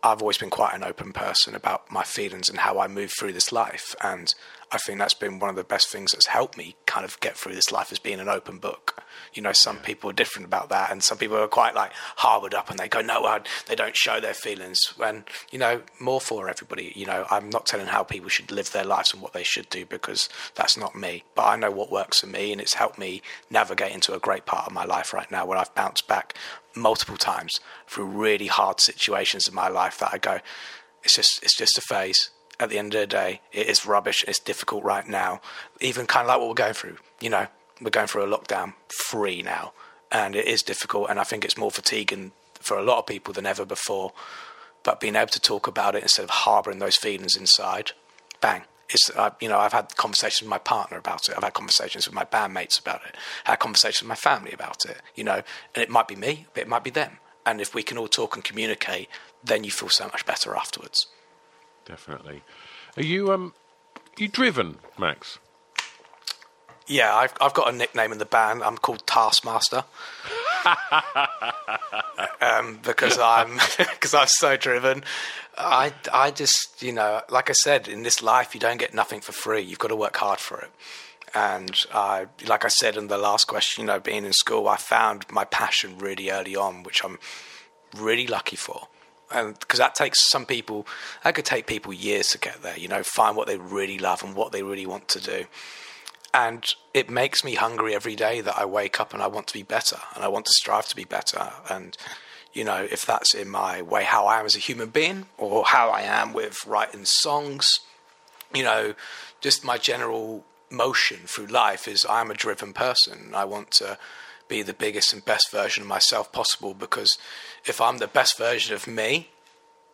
I've always been quite an open person about my feelings and how I move through this life, and I think that's been one of the best things that's helped me kind of get through this life as being an open book. You know, some people are different about that, and some people are quite like harbored up and they go, no, I, they don't show their feelings. And, you know, more for everybody. You know, I'm not telling how people should live their lives and what they should do because that's not me. But I know what works for me, and it's helped me navigate into a great part of my life right now where I've bounced back multiple times through really hard situations in my life that I go, it's just, it's just a phase at the end of the day, it is rubbish. It's difficult right now. Even kind of like what we're going through. You know, we're going through a lockdown free now, and it is difficult. And I think it's more fatiguing for a lot of people than ever before. But being able to talk about it instead of harboring those feelings inside, bang. It's, uh, you know, I've had conversations with my partner about it. I've had conversations with my bandmates about it. I had conversations with my family about it. You know, and it might be me, but it might be them. And if we can all talk and communicate, then you feel so much better afterwards definitely. Are you um, you driven, Max? Yeah, I've I've got a nickname in the band. I'm called Taskmaster. <laughs> um, because I'm <laughs> because I'm so driven. I I just you know, like I said, in this life you don't get nothing for free. You've got to work hard for it. And I, like I said in the last question, you know, being in school, I found my passion really early on, which I'm really lucky for and because that takes some people that could take people years to get there you know find what they really love and what they really want to do. And it makes me hungry every day that i wake up and i want to be better and i want to strive to be better. And you know if that's in my way how i am as a human being or how i am with writing songs you know just my general motion through life is i'm a driven person. I want to be the biggest and best version of myself possible because if I'm the best version of me,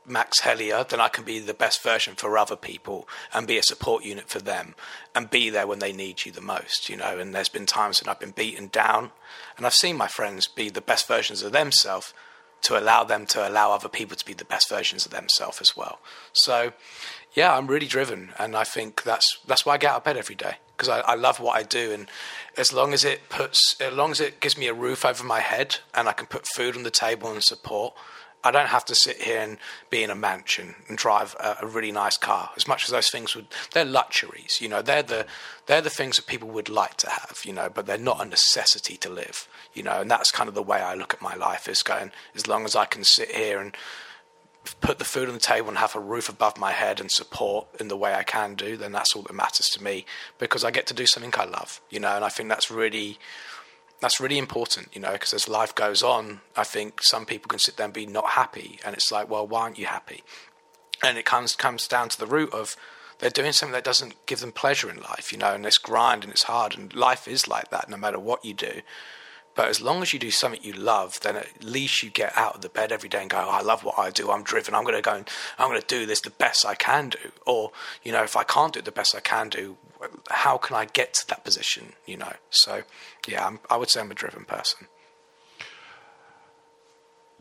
Max Helyer, then I can be the best version for other people and be a support unit for them and be there when they need you the most, you know. And there's been times when I've been beaten down and I've seen my friends be the best versions of themselves to allow them to allow other people to be the best versions of themselves as well. So, yeah, I'm really driven, and I think that's that's why I get out of bed every day because I, I love what I do, and as long as it puts, as long as it gives me a roof over my head, and I can put food on the table and support, I don't have to sit here and be in a mansion and drive a, a, really nice car. As much as those things would, they're luxuries. You know, they're the they're the things that people would like to have. You know, but they're not a necessity to live. You know, and that's kind of the way I look at my life. Is going as long as I can sit here and put the food on the table and have a roof above my head and support in the way I can do, then that's all that matters to me because I get to do something I love, you know, and I think that's really that's really important, you know, because as life goes on, I think some people can sit there and be not happy, and it's like, well, why aren't you happy? And it comes comes down to the root of they're doing something that doesn't give them pleasure in life, you know, and it's grind and it's hard, and life is like that no matter what you do. But as long as you do something you love, then at least you get out of the bed every day and go, oh, I love what I do. I'm driven. I'm going to go and I'm going to do this the best I can do. Or, you know, if I can't do it the best I can do, how can I get to that position, you know? So, yeah, I'm, I would say I'm a driven person.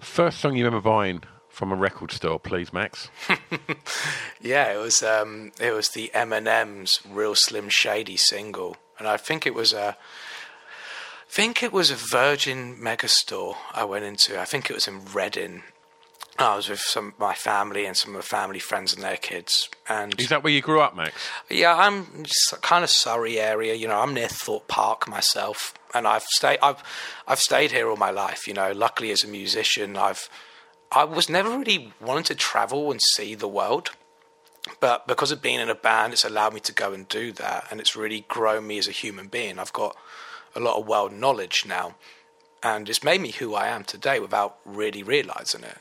First song you remember buying from a record store, please, Max? <laughs> yeah, it was um, it was the Eminem's Real Slim Shady single, and I think it was a think it was a Virgin Megastore I went into. I think it was in Reading. I was with some my family and some of my family friends and their kids. And Is that where you grew up, Max? yeah, I'm kind of Surrey area. You know, I'm near Thorpe Park myself, and I've stayed. I've I've stayed here all my life. You know, luckily as a musician, I've I was never really wanting to travel and see the world, but because of being in a band, it's allowed me to go and do that, and it's really grown me as a human being. I've got a lot of world knowledge now, and it's made me who I am today without really realizing it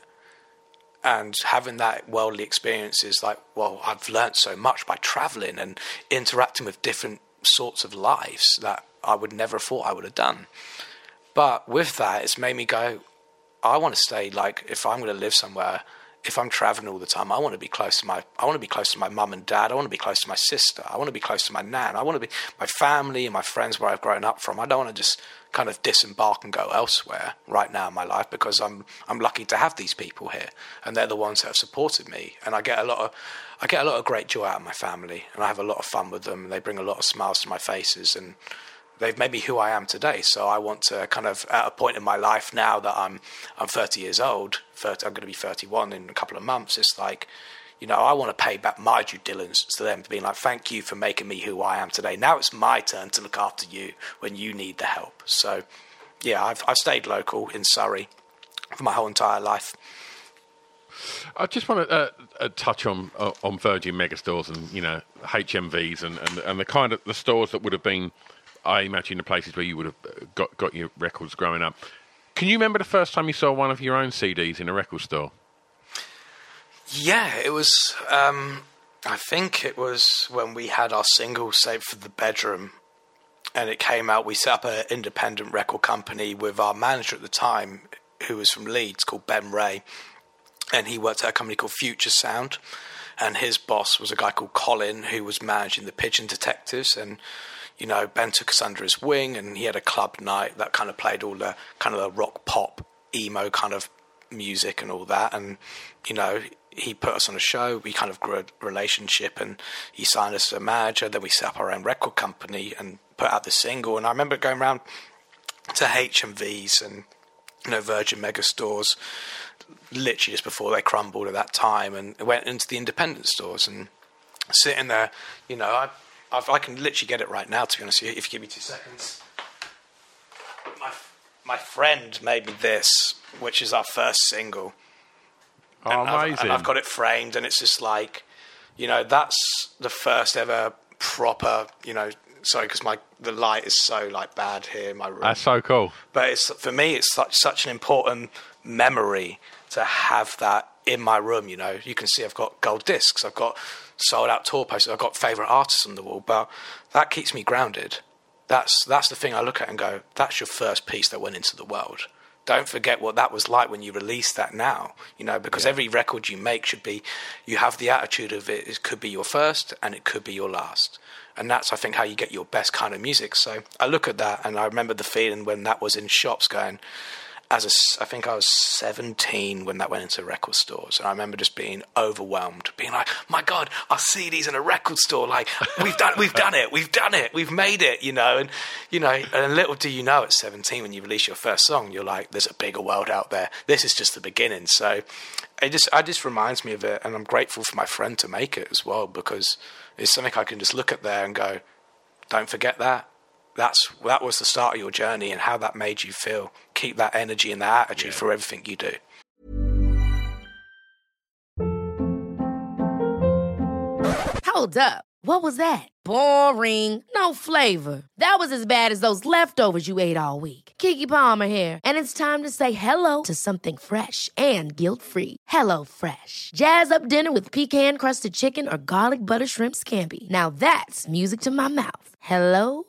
and having that worldly experience is like, well, I've learnt so much by traveling and interacting with different sorts of lives that I would never have thought I would have done. But with that, it's made me go, I want to stay like, if I'm going to live somewhere, if I'm traveling all the time, I want to be close to my, I want to be close to my mum and dad. I want to be close to my sister. I want to be close to my nan. I want to be my family and my friends where I've grown up from. I don't want to just kind of disembark and go elsewhere right now in my life because I'm I'm lucky to have these people here and they're the ones that have supported me and I get a lot of I get a lot of great joy out of my family and I have a lot of fun with them and they bring a lot of smiles to my faces and they've made me who I am today so I want to kind of at a point in my life now that I'm I'm 30 years old 30, I'm going to be 31 in a couple of months it's like you know, I want to pay back my due diligence to them for being like, thank you for making me who I am today. Now it's my turn to look after you when you need the help. So, yeah, I've, I've stayed local in Surrey for my whole entire life. I just want to uh, uh, touch on uh, on Virgin Megastores and you know HMVs and, and and the kind of the stores that would have been, I imagine, the places where you would have uh, got got your records growing up. Can you remember the first time you saw one of your own CDs in a record store? Yeah, it was. Um, I think it was when we had our single Save It for the Bedroom, and it came out. We set up an independent record company with our manager at the time, who was from Leeds, called Ben Ray, and he worked at a company called Future Sound, and his boss was a guy called Colin, who was managing the Pigeon Detectives, and you know Ben took us under his wing, and he had a club night that kind of played all the kind of the rock pop emo kind of music and all that, and you know he put us on a show. We kind of grew a relationship, and he signed us as a manager. Then we set up our own record company and put out the single. And I remember going around to HMVs and you know Virgin Mega stores, literally just before they crumbled at that time, and went into the independent stores and sitting there. You know, I I've, i can literally get it right now. To be honest, with you. if you give me two seconds. My my friend made me this, which is our first single Oh, and amazing! I've, and I've got it framed, and it's just like, you know, that's the first ever proper, you know. Sorry, because my the light is so like bad here in my room. That's so cool. But it's for me, it's such such an important memory to have that in my room. You know, you can see I've got gold discs, I've got sold out tour posters, I've got favorite artists on the wall, but that keeps me grounded. That's that's the thing I look at and go, that's your first piece that went into the world don't forget what that was like when you release that now you know because yeah. every record you make should be you have the attitude of it it could be your first and it could be your last and that's i think how you get your best kind of music so i look at that and i remember the feeling when that was in shops going as a, I think I was 17 when that went into record stores, and I remember just being overwhelmed, being like, "My God, our CDs in a record store! Like we've done, we've done it, we've done it, we've made it!" You know, and you know, and little do you know, at 17, when you release your first song, you're like, "There's a bigger world out there. This is just the beginning." So, it just, it just reminds me of it, and I'm grateful for my friend to make it as well because it's something I can just look at there and go, "Don't forget that." That's that was the start of your journey and how that made you feel. Keep that energy and that attitude yeah. for everything you do. Hold up. What was that? Boring. No flavor. That was as bad as those leftovers you ate all week. Keke Palmer here, and it's time to say hello to something fresh and guilt-free. Hello Fresh. Jazz up dinner with pecan-crusted chicken or garlic butter shrimp scampi. Now that's music to my mouth. Hello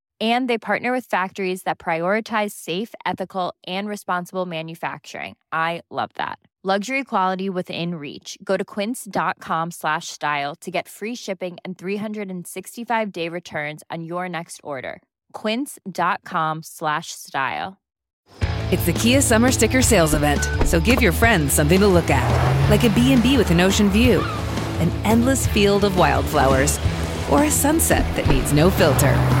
and they partner with factories that prioritize safe ethical and responsible manufacturing i love that Luxury quality within reach. Go to quince.com slash style to get free shipping and 365 day returns on your next order. Quince.com slash style. It's the Kia Summer Sticker Sales Event, so give your friends something to look at, like a B&B with an ocean view, an endless field of wildflowers, or a sunset that needs no filter.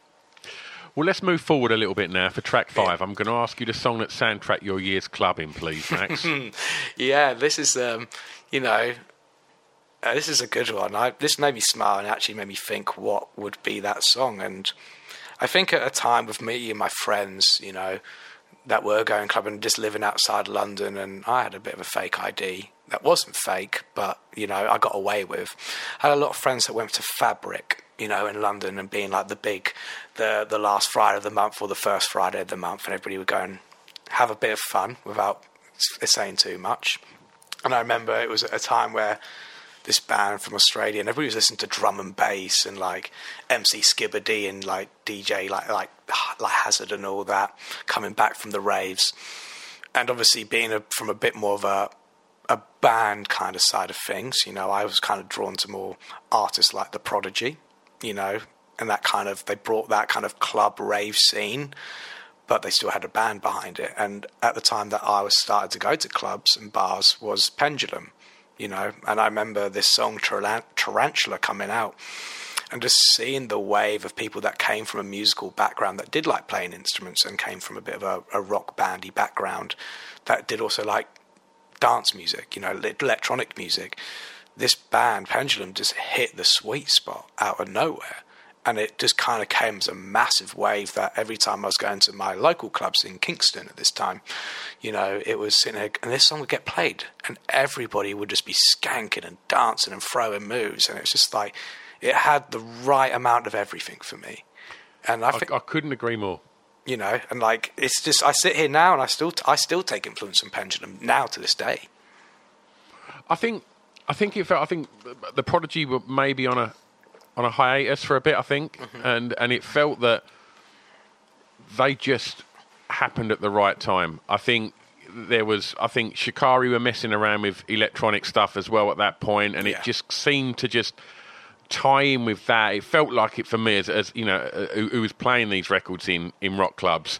Well, let's move forward a little bit now for track five. I'm going to ask you the song that soundtrack your year's clubbing, please, Max. <laughs> yeah, this is, um, you know, uh, this is a good one. I, this made me smile and actually made me think what would be that song. And I think at a time with me and my friends, you know, that were going clubbing, just living outside London, and I had a bit of a fake ID that wasn't fake, but you know, I got away with. I had a lot of friends that went to Fabric, you know, in London, and being like the big, the the last Friday of the month or the first Friday of the month, and everybody would go and have a bit of fun without saying too much. And I remember it was at a time where this band from Australia, and everybody was listening to drum and bass and like MC Skibadee and like DJ like like like Hazard and all that coming back from the raves, and obviously being a, from a bit more of a a band kind of side of things, you know, I was kind of drawn to more artists like The Prodigy, you know, and that kind of they brought that kind of club rave scene but they still had a band behind it. And at the time that I was started to go to clubs and bars was Pendulum, you know. And I remember this song Tarantula coming out, and just seeing the wave of people that came from a musical background that did like playing instruments and came from a bit of a, a rock bandy background that did also like dance music, you know, electronic music. This band Pendulum just hit the sweet spot out of nowhere and it just kind of came as a massive wave that every time I was going to my local clubs in Kingston at this time, you know, it was sitting there, and this song would get played, and everybody would just be skanking and dancing and throwing moves, and it was just like it had the right amount of everything for me. And I think I, I couldn't agree more. You know, and like it's just I sit here now, and I still I still take influence from Pendulum now to this day. I think I think it felt I think the Prodigy were maybe on a on a hiatus for a bit, I think, mm-hmm. and and it felt that they just happened at the right time. I think there was, I think Shikari were messing around with electronic stuff as well at that point, and yeah. it just seemed to just tie in with that. It felt like it for me as, as you know, who, who was playing these records in in rock clubs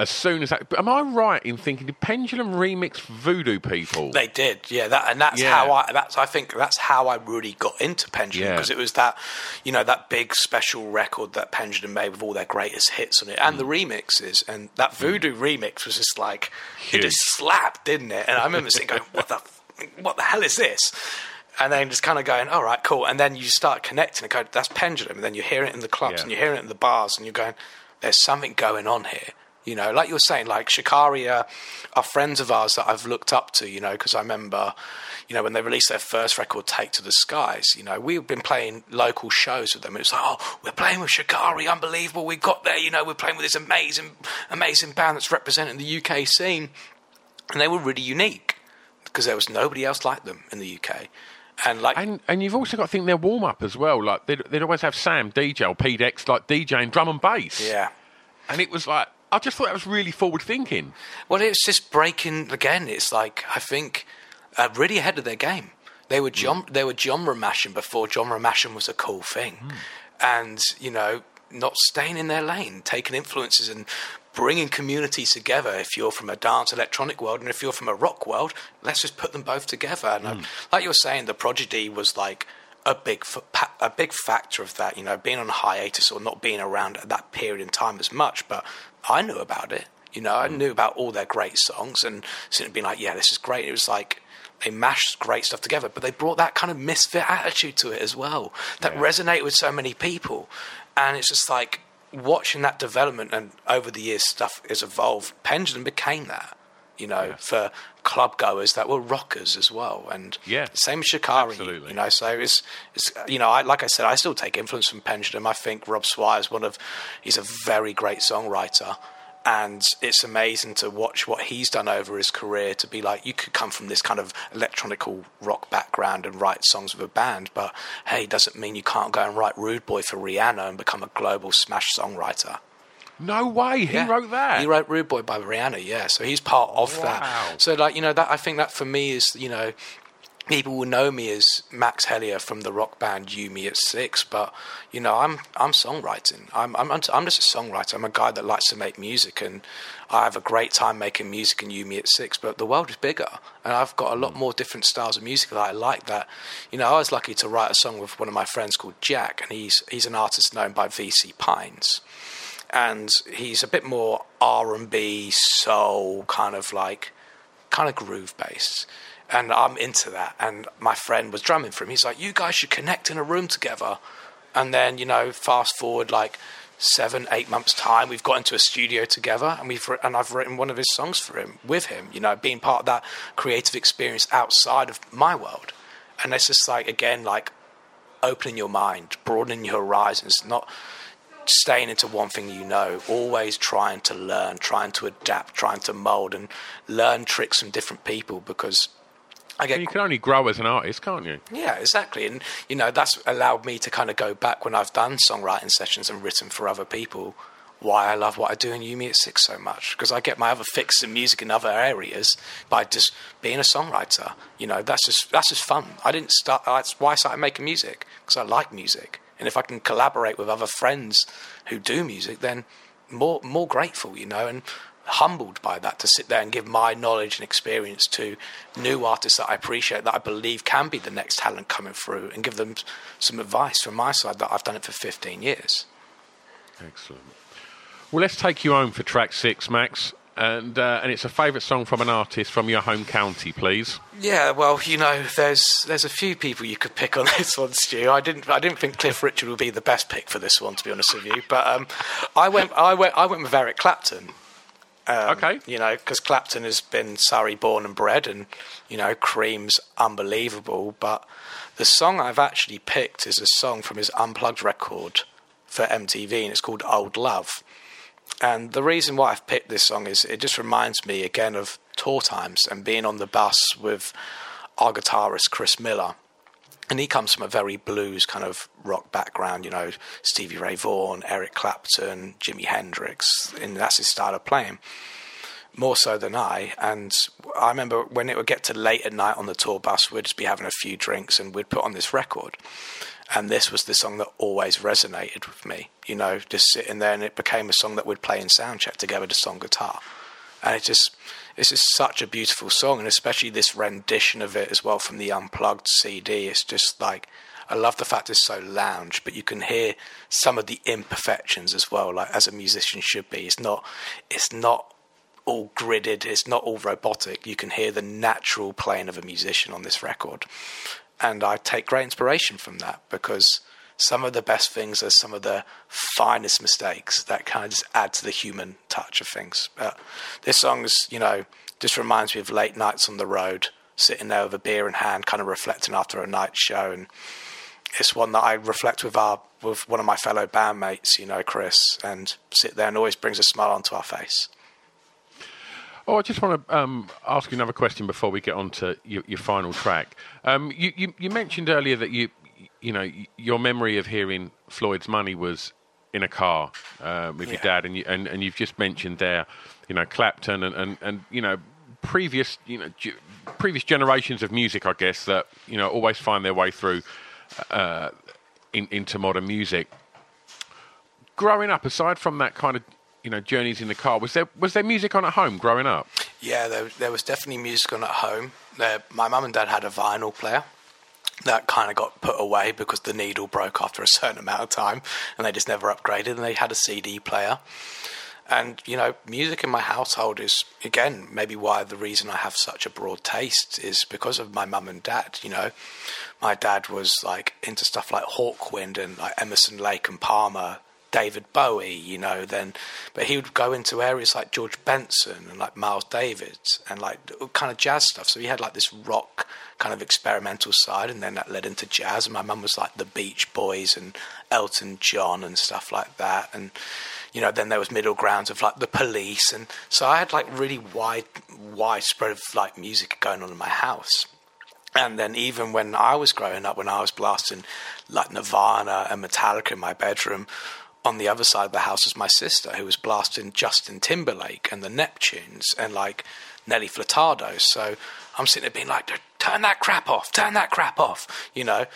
as soon as that. Am I right in thinking the Pendulum remix Voodoo People? They did, yeah. That and that's yeah. how I. That's I think that's how I really got into Pendulum because yeah. it was that, you know, that big special record that Pendulum made with all their greatest hits on it and mm. the remixes and that mm. Voodoo mm. remix was just like Huge. it just slapped, didn't it? And I remember sitting going, "What the, what the hell is this?" and then just kind of going, all right, cool. And then you start connecting and go, that's pendulum. And then you hear it in the clubs yeah. and you hear it in the bars and you're going, there's something going on here. You know, like you were saying, like Shikari are, are friends of ours that I've looked up to, you know, because I remember, you know, when they released their first record, Take to the Skies, you know, we've been playing local shows with them. It was like, oh, we're playing with Shikari, unbelievable. We got there, you know, we're playing with this amazing, amazing band that's representing the UK scene. And they were really unique because there was nobody else like them in the UK. And like, and, and you've also got to think their warm up as well. Like they'd, they'd always have Sam DJ or Pete X like DJing drum and bass. Yeah, and it was like I just thought that was really forward thinking. Well, it's just breaking again. It's like I think uh, really ahead of their game. They were John, mm. they were genre mashing before genre mashing was a cool thing, mm. and you know, not staying in their lane, taking influences and bringing communities together. If you're from a dance electronic world and if you're from a rock world, let's just put them both together. And mm. like you were saying, the Prodigy was like a big a big factor of that. You know, being on hiatus or not being around at that period in time as much, but I knew about it. You know, I mm. knew about all their great songs and sitting being like, yeah, this is great. It was like they mashed great stuff together, but they brought that kind of misfit attitude to it as well that yeah. resonated with so many people. And it's just like watching that development and over the years stuff has evolved. Pendulum became that. You know, for club goers that were rockers as well. And Yeah. same as Shikari, Absolutely. you know. So it's, it's you know, I, like I said, I still take influence from Pendulum. I think Rob Swire is one of, he's a very great songwriter. And it's amazing to watch what he's done over his career to be like, you could come from this kind of electronical rock background and write songs with a band, but hey, doesn't mean you can't go and write Rude Boy for Rihanna and become a global smash songwriter. No way, he Yeah. wrote that. He wrote Rude Boy by Rihanna, yeah. So he's part of Wow. that. So like, you know, that I think that for me is, you know, people will know me as Max Helyer from the rock band You Me at Six, but you know, I'm I'm songwriting. I'm I'm I'm just a songwriter. I'm a guy that likes to make music, and I have a great time making music in You Me at Six. But the world is bigger, and I've got a lot more different styles of music that I like. That you know, I was lucky to write a song with one of my friends called Jack, and he's he's an artist known by VC Pines and he's a bit more R and B soul kind of like kind of groove based. And I'm into that. And my friend was drumming for him. He's like, "You guys should connect in a room together." And then you know, fast forward like seven, eight months time, we've got into a studio together, and we've and I've written one of his songs for him with him. You know, being part of that creative experience outside of my world. And it's just like again, like opening your mind, broadening your horizons, not staying into one thing you know, always trying to learn, trying to adapt, trying to mold and learn tricks from different people because I get you can only grow as an artist, can't you? yeah, exactly. And, you know, that's allowed me to kind of go back when I've done songwriting sessions and written for other people why I love what I do in You Me at Six so much. Because I get my other fix in music in other areas by just being a songwriter. You know, that's just, that's just fun. I didn't start, that's why I started making music, because I like music. And if I can collaborate with other friends who do music, then more, more grateful, you know, and humbled by that to sit there and give my knowledge and experience to new artists that I appreciate that I believe can be the next talent coming through and give them some advice from my side that I've done it for 15 years. Excellent. Well, let's take you home for track six, Max. And, uh, and it's a favourite song from an artist from your home county, please. Yeah, well, you know, there's there's a few people you could pick on <laughs> this one, Stu. I didn't I didn't think Cliff Richard would be the best pick for this one, to be honest with you. But um, I went I went I went with Eric Clapton. Um, Okay. You know, because Clapton has been Surrey born and bred, and you know, Cream's unbelievable. But the song I've actually picked is a song from his unplugged record for MTV, and it's called "Old Love." And the reason why I've picked this song is it just reminds me again of tour times and being on the bus with our guitarist Chris Miller. And he comes from a very blues kind of rock background, you know, Stevie Ray Vaughan, Eric Clapton, Jimi Hendrix, and that's his style of playing. More so than I. And I remember when it would get to late at night on the tour bus, we'd just be having a few drinks and we'd put on this record. And this was the song that always resonated with me, you know, just sitting there and it became a song that we'd play in soundcheck together just on guitar. And it just, it's just such a beautiful song, and especially this rendition of it as well from the unplugged CD. It's just like, I love the fact it's so lounge, but you can hear some of the imperfections as well, like as a musician should be. It's not, it's not all gridded, it's not all robotic. You can hear the natural playing of a musician on this record. And I take great inspiration from that because some of the best things are some of the finest mistakes that kind of just add to the human touch of things. But this song is, you know, just reminds me of late nights on the road, sitting there with a beer in hand, kind of reflecting after a night show. And it's one that I reflect with our with one of my fellow bandmates, you know, Chris, and sit there and always brings a smile onto our face. Oh, I just want to um, ask you another question before we get on to your, your final track. Um, you, you, you mentioned earlier that you, you know, your memory of hearing Floyd's Money was in a car uh, with your dad, and, you, and and you've just mentioned there, you know, Clapton and, and, and you know, previous you know previous generations of music, I guess that you know always find their way through uh, in, into modern music. Growing up, aside from that kind of you know journeys in the car, was there was there music on at home growing up? Yeah, there, there was definitely music on at home. My mum and dad had a vinyl player that kind of got put away because the needle broke after a certain amount of time, and they just never upgraded. And they had a CD player. And you know, music in my household is again maybe why the reason I have such a broad taste is because of my mum and dad. You know, my dad was like into stuff like Hawkwind and like Emerson, Lake and Palmer, David Bowie, you know, then, but he would go into areas like George Benson and like Miles Davis and like kind of jazz stuff. So he had like this rock kind of experimental side, and then that led into jazz. And my mum was like the Beach Boys and Elton John and stuff like that. And, you know, then there was middle grounds of like the police. And so I had like really wide, widespread of like music going on in my house. And then even when I was growing up, when I was blasting like Nirvana and Metallica in my bedroom, on the other side of the house is my sister who was blasting Justin Timberlake and the Neptunes and like Nelly Furtado. So I'm sitting there being like, turn that crap off, turn that crap off, you know.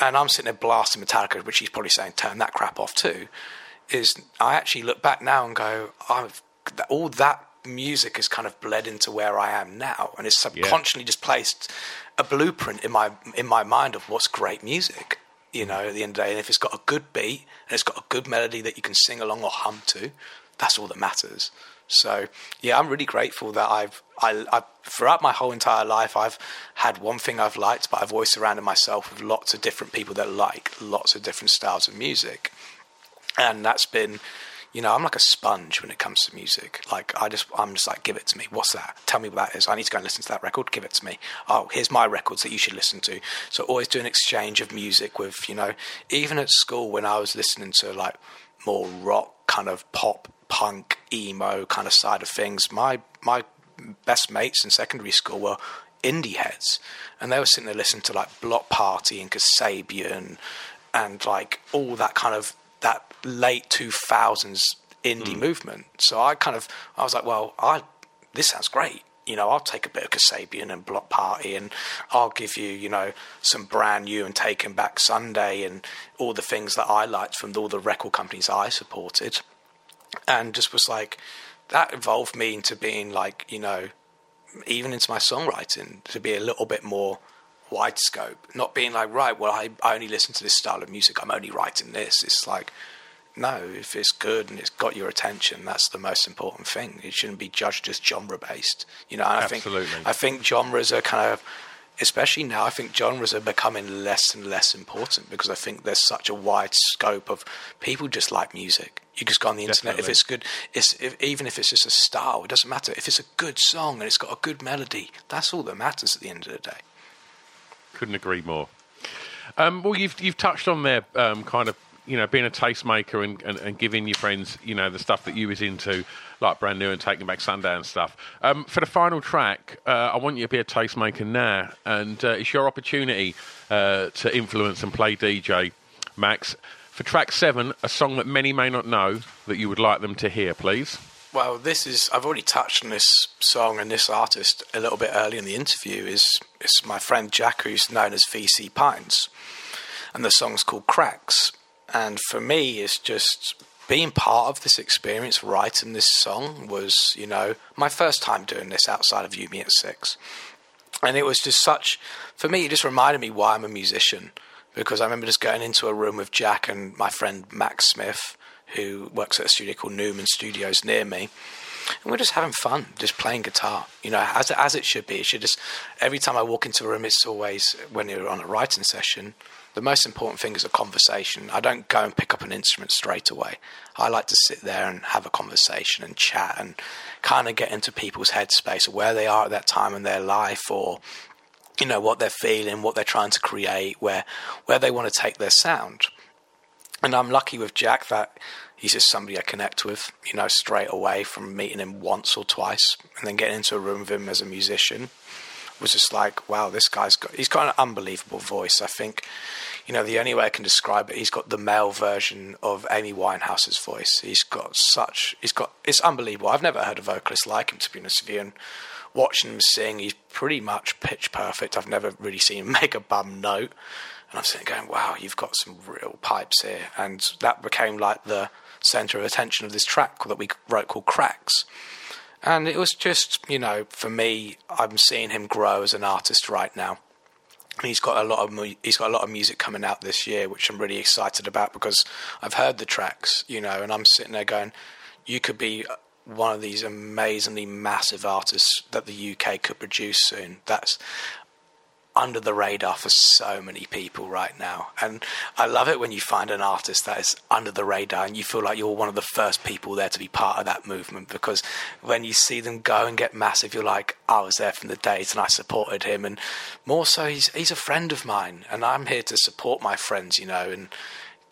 And I'm sitting there blasting Metallica, which he's probably saying, turn that crap off too. Is I actually look back now and go, I've all that music has kind of bled into where I am now, and it's subconsciously yeah. just placed a blueprint in my in my mind of what's great music. You know, at the end of the day, and if it's got a good beat and it's got a good melody that you can sing along or hum to, that's all that matters. So yeah, I'm really grateful that I've I, I throughout my whole entire life I've had one thing I've liked, but I've always surrounded myself with lots of different people that like lots of different styles of music, and that's been you know, I'm like a sponge when it comes to music. Like I just, I'm just like, give it to me. What's that? Tell me what that is. I need to go and listen to that record. Give it to me. Oh, here's my records that you should listen to. So always do an exchange of music with, you know, even at school when I was listening to like more rock kind of pop, punk, emo kind of side of things, my my best mates in secondary school were indie heads, and they were sitting there listening to like Bloc Party and Kasabian and like all that kind of that late 2000s indie mm. movement. So I kind of I was like, well, I this sounds great. You know, I'll take a bit of Kasabian and Bloc Party, and I'll give you, you know, some brand new and Taking Back Sunday and all the things that I liked from all the record companies I supported, and just was like, that evolved me into being like, you know, even into my songwriting to be a little bit more wide scope, not being like, right, well, I, I only listen to this style of music, I'm only writing this. It's like, no, if it's good and it's got your attention, that's the most important thing. It shouldn't be judged as genre based. You know, I Absolutely. think I think genres are kind of especially now, I think genres are becoming less and less important because I think there's such a wide scope of people just like music. You just go on the internet. Definitely. If it's good, it's if, even if it's just a style, it doesn't matter. If it's a good song and it's got a good melody, that's all that matters at the end of the day. Couldn't agree more. Um, well, you've you've touched on there, um, kind of, you know, being a tastemaker and, and, and, giving your friends, you know, the stuff that you was into, like brand new and taking back Sunday and stuff. Um, for the final track, uh, I want you to be a tastemaker now, and uh, it's your opportunity uh, to influence and play DJ, Max. For track seven, a song that many may not know that you would like them to hear, please. Well, this is I've already touched on this song and this artist a little bit early in the interview. Is it's my friend Jack, who's known as VC Pines, and the song's called Cracks. And for me, it's just being part of this experience, writing this song was, you know, my first time doing this outside of You Me at Six, and it was just such for me. It just reminded me why I'm a musician because I remember just going into a room with Jack and my friend Max Smith who works at a studio called Newman Studios near me. And we're just having fun, just playing guitar, you know, as as it should be. It should just every time I walk into a room, it's always when you're on a writing session. The most important thing is a conversation. I don't go and pick up an instrument straight away. I like to sit there and have a conversation and chat and kind of get into people's headspace where they are at that time in their life or you know what they're feeling, what they're trying to create, where where they want to take their sound. And I'm lucky with Jack that he's just somebody I connect with, you know, straight away from meeting him once or twice and then getting into a room with him as a musician was just like, wow, this guy's got, he's got an unbelievable voice. I think, you know, the only way I can describe it, he's got the male version of Amy Winehouse's voice. He's got such, he's got, it's unbelievable. I've never heard a vocalist like him, to be honest with you. And watching him sing, he's pretty much pitch perfect. I've never really seen him <laughs> make a bum note. And I'm sitting going, wow, you've got some real pipes here. And that became like the center of attention of this track that we wrote called Cracks. And it was just, you know, for me, I'm seeing him grow as an artist right now. He's got a lot of mu- he's got a lot of music coming out this year, which I'm really excited about because I've heard the tracks, you know, and I'm sitting there going, you could be uh, one of these amazingly massive artists that the UK could produce soon. That's under the radar for so many people right now. And I love it when you find an artist that is under the radar and you feel like you're one of the first people there to be part of that movement because when you see them go and get massive, you're like, I was there from the days and I supported him. And more so, he's, he's a friend of mine and I'm here to support my friends, you know, and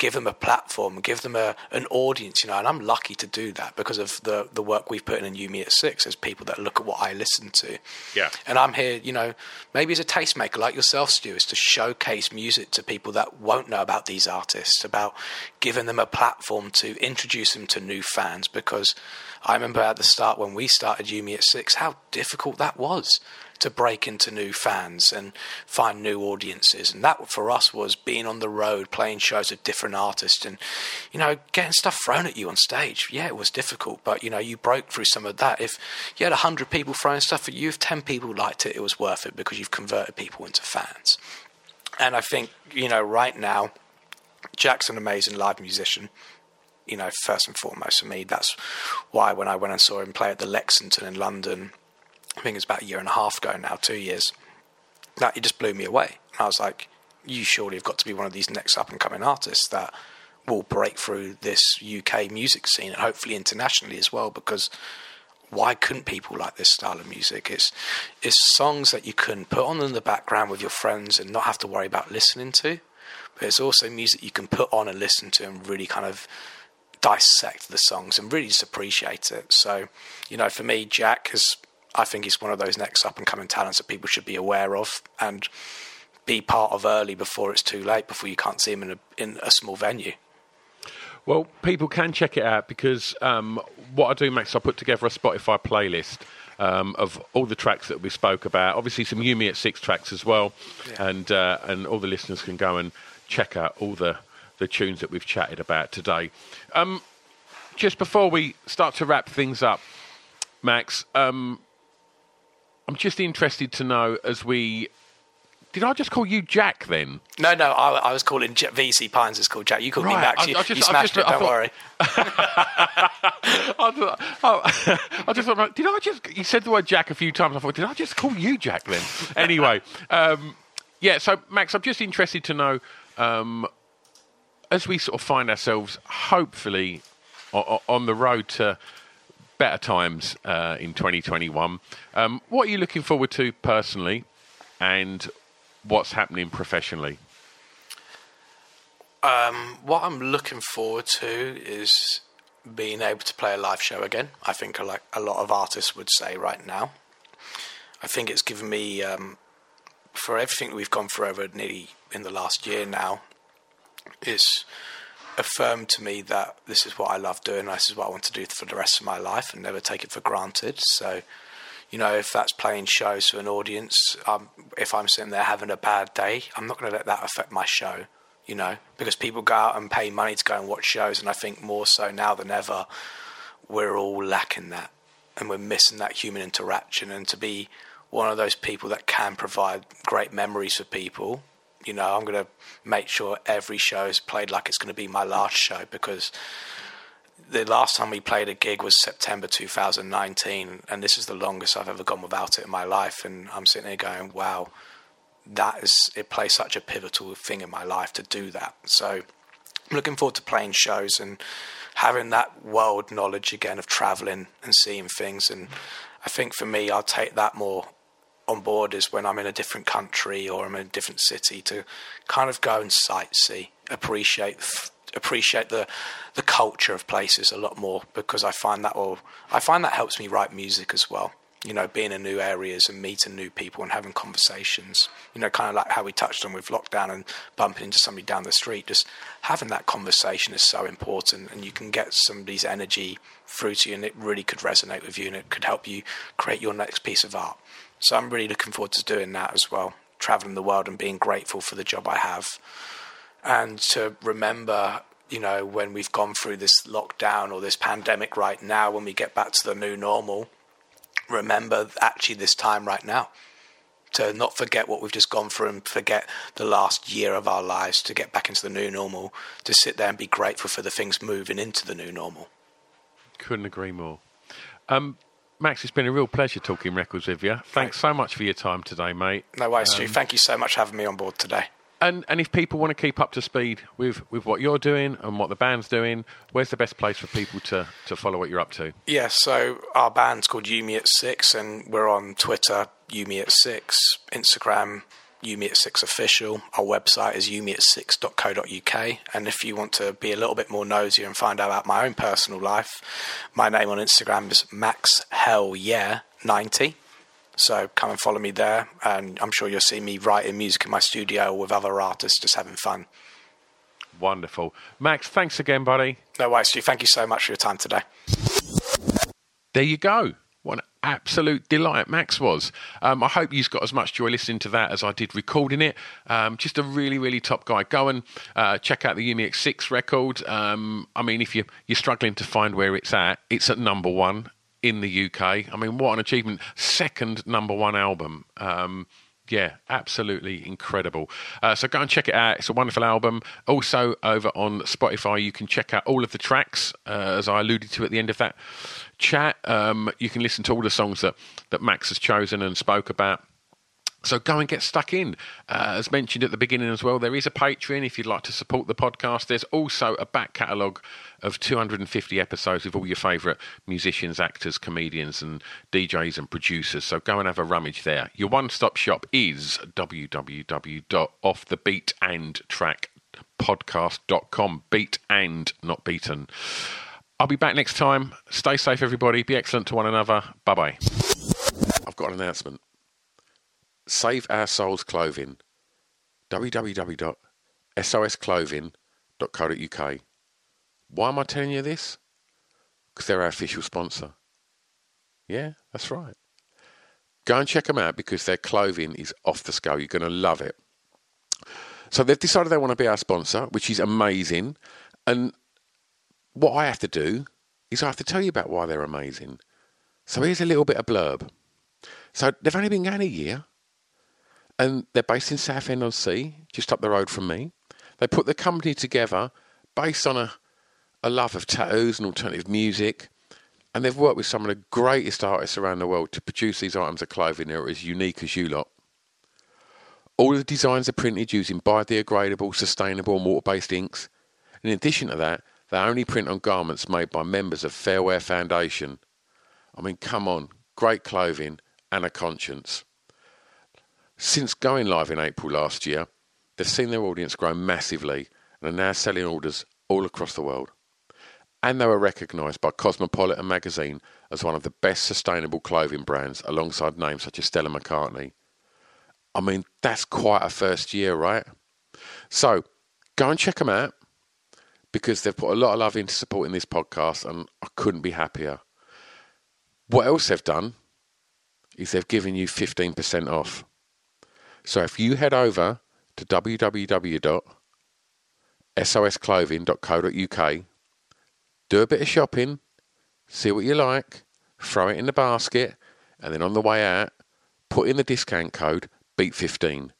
give them a platform, give them a, an audience, you know, and I'm lucky to do that because of the, the work we've put in in You Me at Six. There's people that look at what I listen to. Yeah. And I'm here, you know, maybe as a tastemaker like yourself, Stu, is to showcase music to people that won't know about these artists, about giving them a platform to introduce them to new fans because I remember at the start when we started You Me at Six, how difficult that was to break into new fans and find new audiences. And that for us was being on the road, playing shows with different artists and, you know, getting stuff thrown at you on stage. Yeah, it was difficult, but, you know, you broke through some of that. If you had 100 people throwing stuff at you, if 10 people liked it, it was worth it because you've converted people into fans. And I think, you know, right now, Jack's an amazing live musician you know, first and foremost for me. That's why when I went and saw him play at the Lexington in London, I think it's about a year and a half ago now, two years, that it just blew me away. And I was like, you surely have got to be one of these next up and coming artists that will break through this UK music scene and hopefully internationally as well because why couldn't people like this style of music? It's it's songs that you can put on in the background with your friends and not have to worry about listening to. But it's also music you can put on and listen to and really kind of dissect the songs and really just appreciate it. So, you know, for me, Jack has I think he's one of those next up and coming talents that people should be aware of and be part of early before it's too late, before you can't see him in a, in a small venue. Well, people can check it out because um, what I do, Max, I put together a Spotify playlist um, of all the tracks that we spoke about. Obviously, some You Me at Six tracks as well, yeah. and uh, and all the listeners can go and check out all the the tunes that we've chatted about today. Um, just before we start to wrap things up, Max, um, I'm just interested to know as we. Did I just call you Jack then? No, no, I, I was calling J- VC Pines is called Jack. You called right. me Max. You, I, I just, you smashed just, it. Don't thought, worry. <laughs> I, thought, oh, <laughs> I just thought, did I just? You said the word Jack a few times. I thought, did I just call you Jack then? <laughs> anyway, um, yeah. So Max, I'm just interested to know um, as we sort of find ourselves, hopefully, on the road to better times uh, in 2021. Um, what are you looking forward to personally, and what's happening professionally? Um, what I'm looking forward to is being able to play a live show again. I think like a lot of artists would say right now. I think it's given me um, for everything we've gone through over nearly in the last year now. Is affirmed to me that this is what I love doing, this is what I want to do for the rest of my life, and never take it for granted. So, you know, if that's playing shows to an audience, um, if I'm sitting there having a bad day, I'm not going to let that affect my show. You know, because people go out and pay money to go and watch shows, and I think more so now than ever, we're all lacking that, and we're missing that human interaction, and to be one of those people that can provide great memories for people you know, I'm going to make sure every show is played like it's going to be my last show because the last time we played a gig was September 2019, and this is the longest I've ever gone without it in my life. And I'm sitting there going, wow, that is, it plays such a pivotal thing in my life to do that. So I'm looking forward to playing shows and having that world knowledge again of traveling and seeing things. And I think for me, I'll take that more on board is when I'm in a different country or I'm in a different city to kind of go and sightsee, appreciate appreciate the the culture of places a lot more because I find that will I find that helps me write music as well. You know, being in new areas and meeting new people and having conversations. You know, kind of like how we touched on with lockdown and bumping into somebody down the street. Just having that conversation is so important, and you can get somebody's energy through to you, and it really could resonate with you, and it could help you create your next piece of art. So I'm really looking forward to doing that as well, traveling the world and being grateful for the job I have. And to remember, you know, when we've gone through this lockdown or this pandemic right now, when we get back to the new normal, remember actually this time right now. To not forget what we've just gone through and forget the last year of our lives to get back into the new normal, to sit there and be grateful for the things moving into the new normal. Couldn't agree more. Um, Max, it's been a real pleasure talking records with you. Thanks so much for your time today, mate. No worries, Um, Stu. Thank you so much for having me on board today. And and if people want to keep up to speed with, with what you're doing and what the band's doing, where's the best place for people to, to follow what you're up to? Yeah, so our band's called You Me at Six, and we're on Twitter, You Me at Six, Instagram, You Me at Six Official. Our website is youmeatsix.co.uk. And if you want to be a little bit more nosy and find out about my own personal life, my name on Instagram is Max Helyer 90. So come and follow me there, and I'm sure you'll see me writing music in my studio with other artists, just having fun. Wonderful. Max, thanks again, buddy. No worries, Stu. Thank you so much for your time today. There you go. What an absolute delight Max was. Um, I hope you've got as much joy listening to that as I did recording it. Um, just a really, really top guy. Go and uh, check out the You Me at Six record. Um, I mean, if you, you're struggling to find where it's at, it's at number one in the UK. I mean, what an achievement. Second number one album. Um, yeah, absolutely incredible. Uh, so go and check it out. It's a wonderful album. Also, over on Spotify, you can check out all of the tracks, uh, as I alluded to at the end of that chat. Um, you can listen to all the songs that, that Max has chosen and spoke about. So go and get stuck in. Uh, as mentioned at the beginning as well, there is a Patreon if you'd like to support the podcast. There's also a back catalogue of 250 episodes with all your favourite musicians, actors, comedians, and DJs and producers. So go and have a rummage there. Your one stop shop is www.offthebeatentrackpodcast.com. Beat and not beaten. I'll be back next time. Stay safe, everybody. Be excellent to one another. Bye bye. I've got an announcement. Save Our Souls Clothing. www.sosclothing.co.uk. Why am I telling you this? Because they're our official sponsor. Yeah, that's right. Go and check them out because their clothing is off the scale. You're going to love it. So they've decided they want to be our sponsor, which is amazing. And what I have to do is I have to tell you about why they're amazing. So here's a little bit of blurb. So they've only been going a year, and they're based in Southend on Sea, just up the road from me. They put the company together based on a, a love of tattoos and alternative music, and they've worked with some of the greatest artists around the world to produce these items of clothing that are as unique as you lot. All of the designs are printed using biodegradable, sustainable, and water-based inks. In addition to that, they only print on garments made by members of Fairwear Foundation. I mean, come on, great clothing and a conscience. Since going live in April last year, they've seen their audience grow massively and are now selling orders all across the world. And they were recognised by Cosmopolitan magazine as one of the best sustainable clothing brands alongside names such as Stella McCartney. I mean, that's quite a first year, right? So go and check them out because they've put a lot of love into supporting this podcast and I couldn't be happier. What else they've done is they've given you 15% off. So if you head over to www.sosclothing.co.uk, do a bit of shopping, see what you like, throw it in the basket, and then on the way out, put in the discount code BEAT15.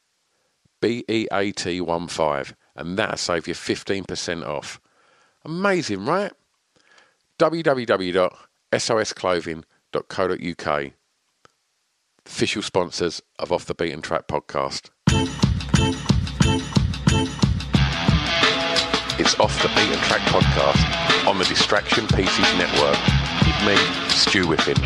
B E A T 1 5, and that'll save you 15% off. Amazing, right? www.sosclothing.co.uk. Official sponsors of Off the Beaten Track podcast. It's Off the Beaten Track podcast on the Distraction Pieces Network with me, Stu Whiffen.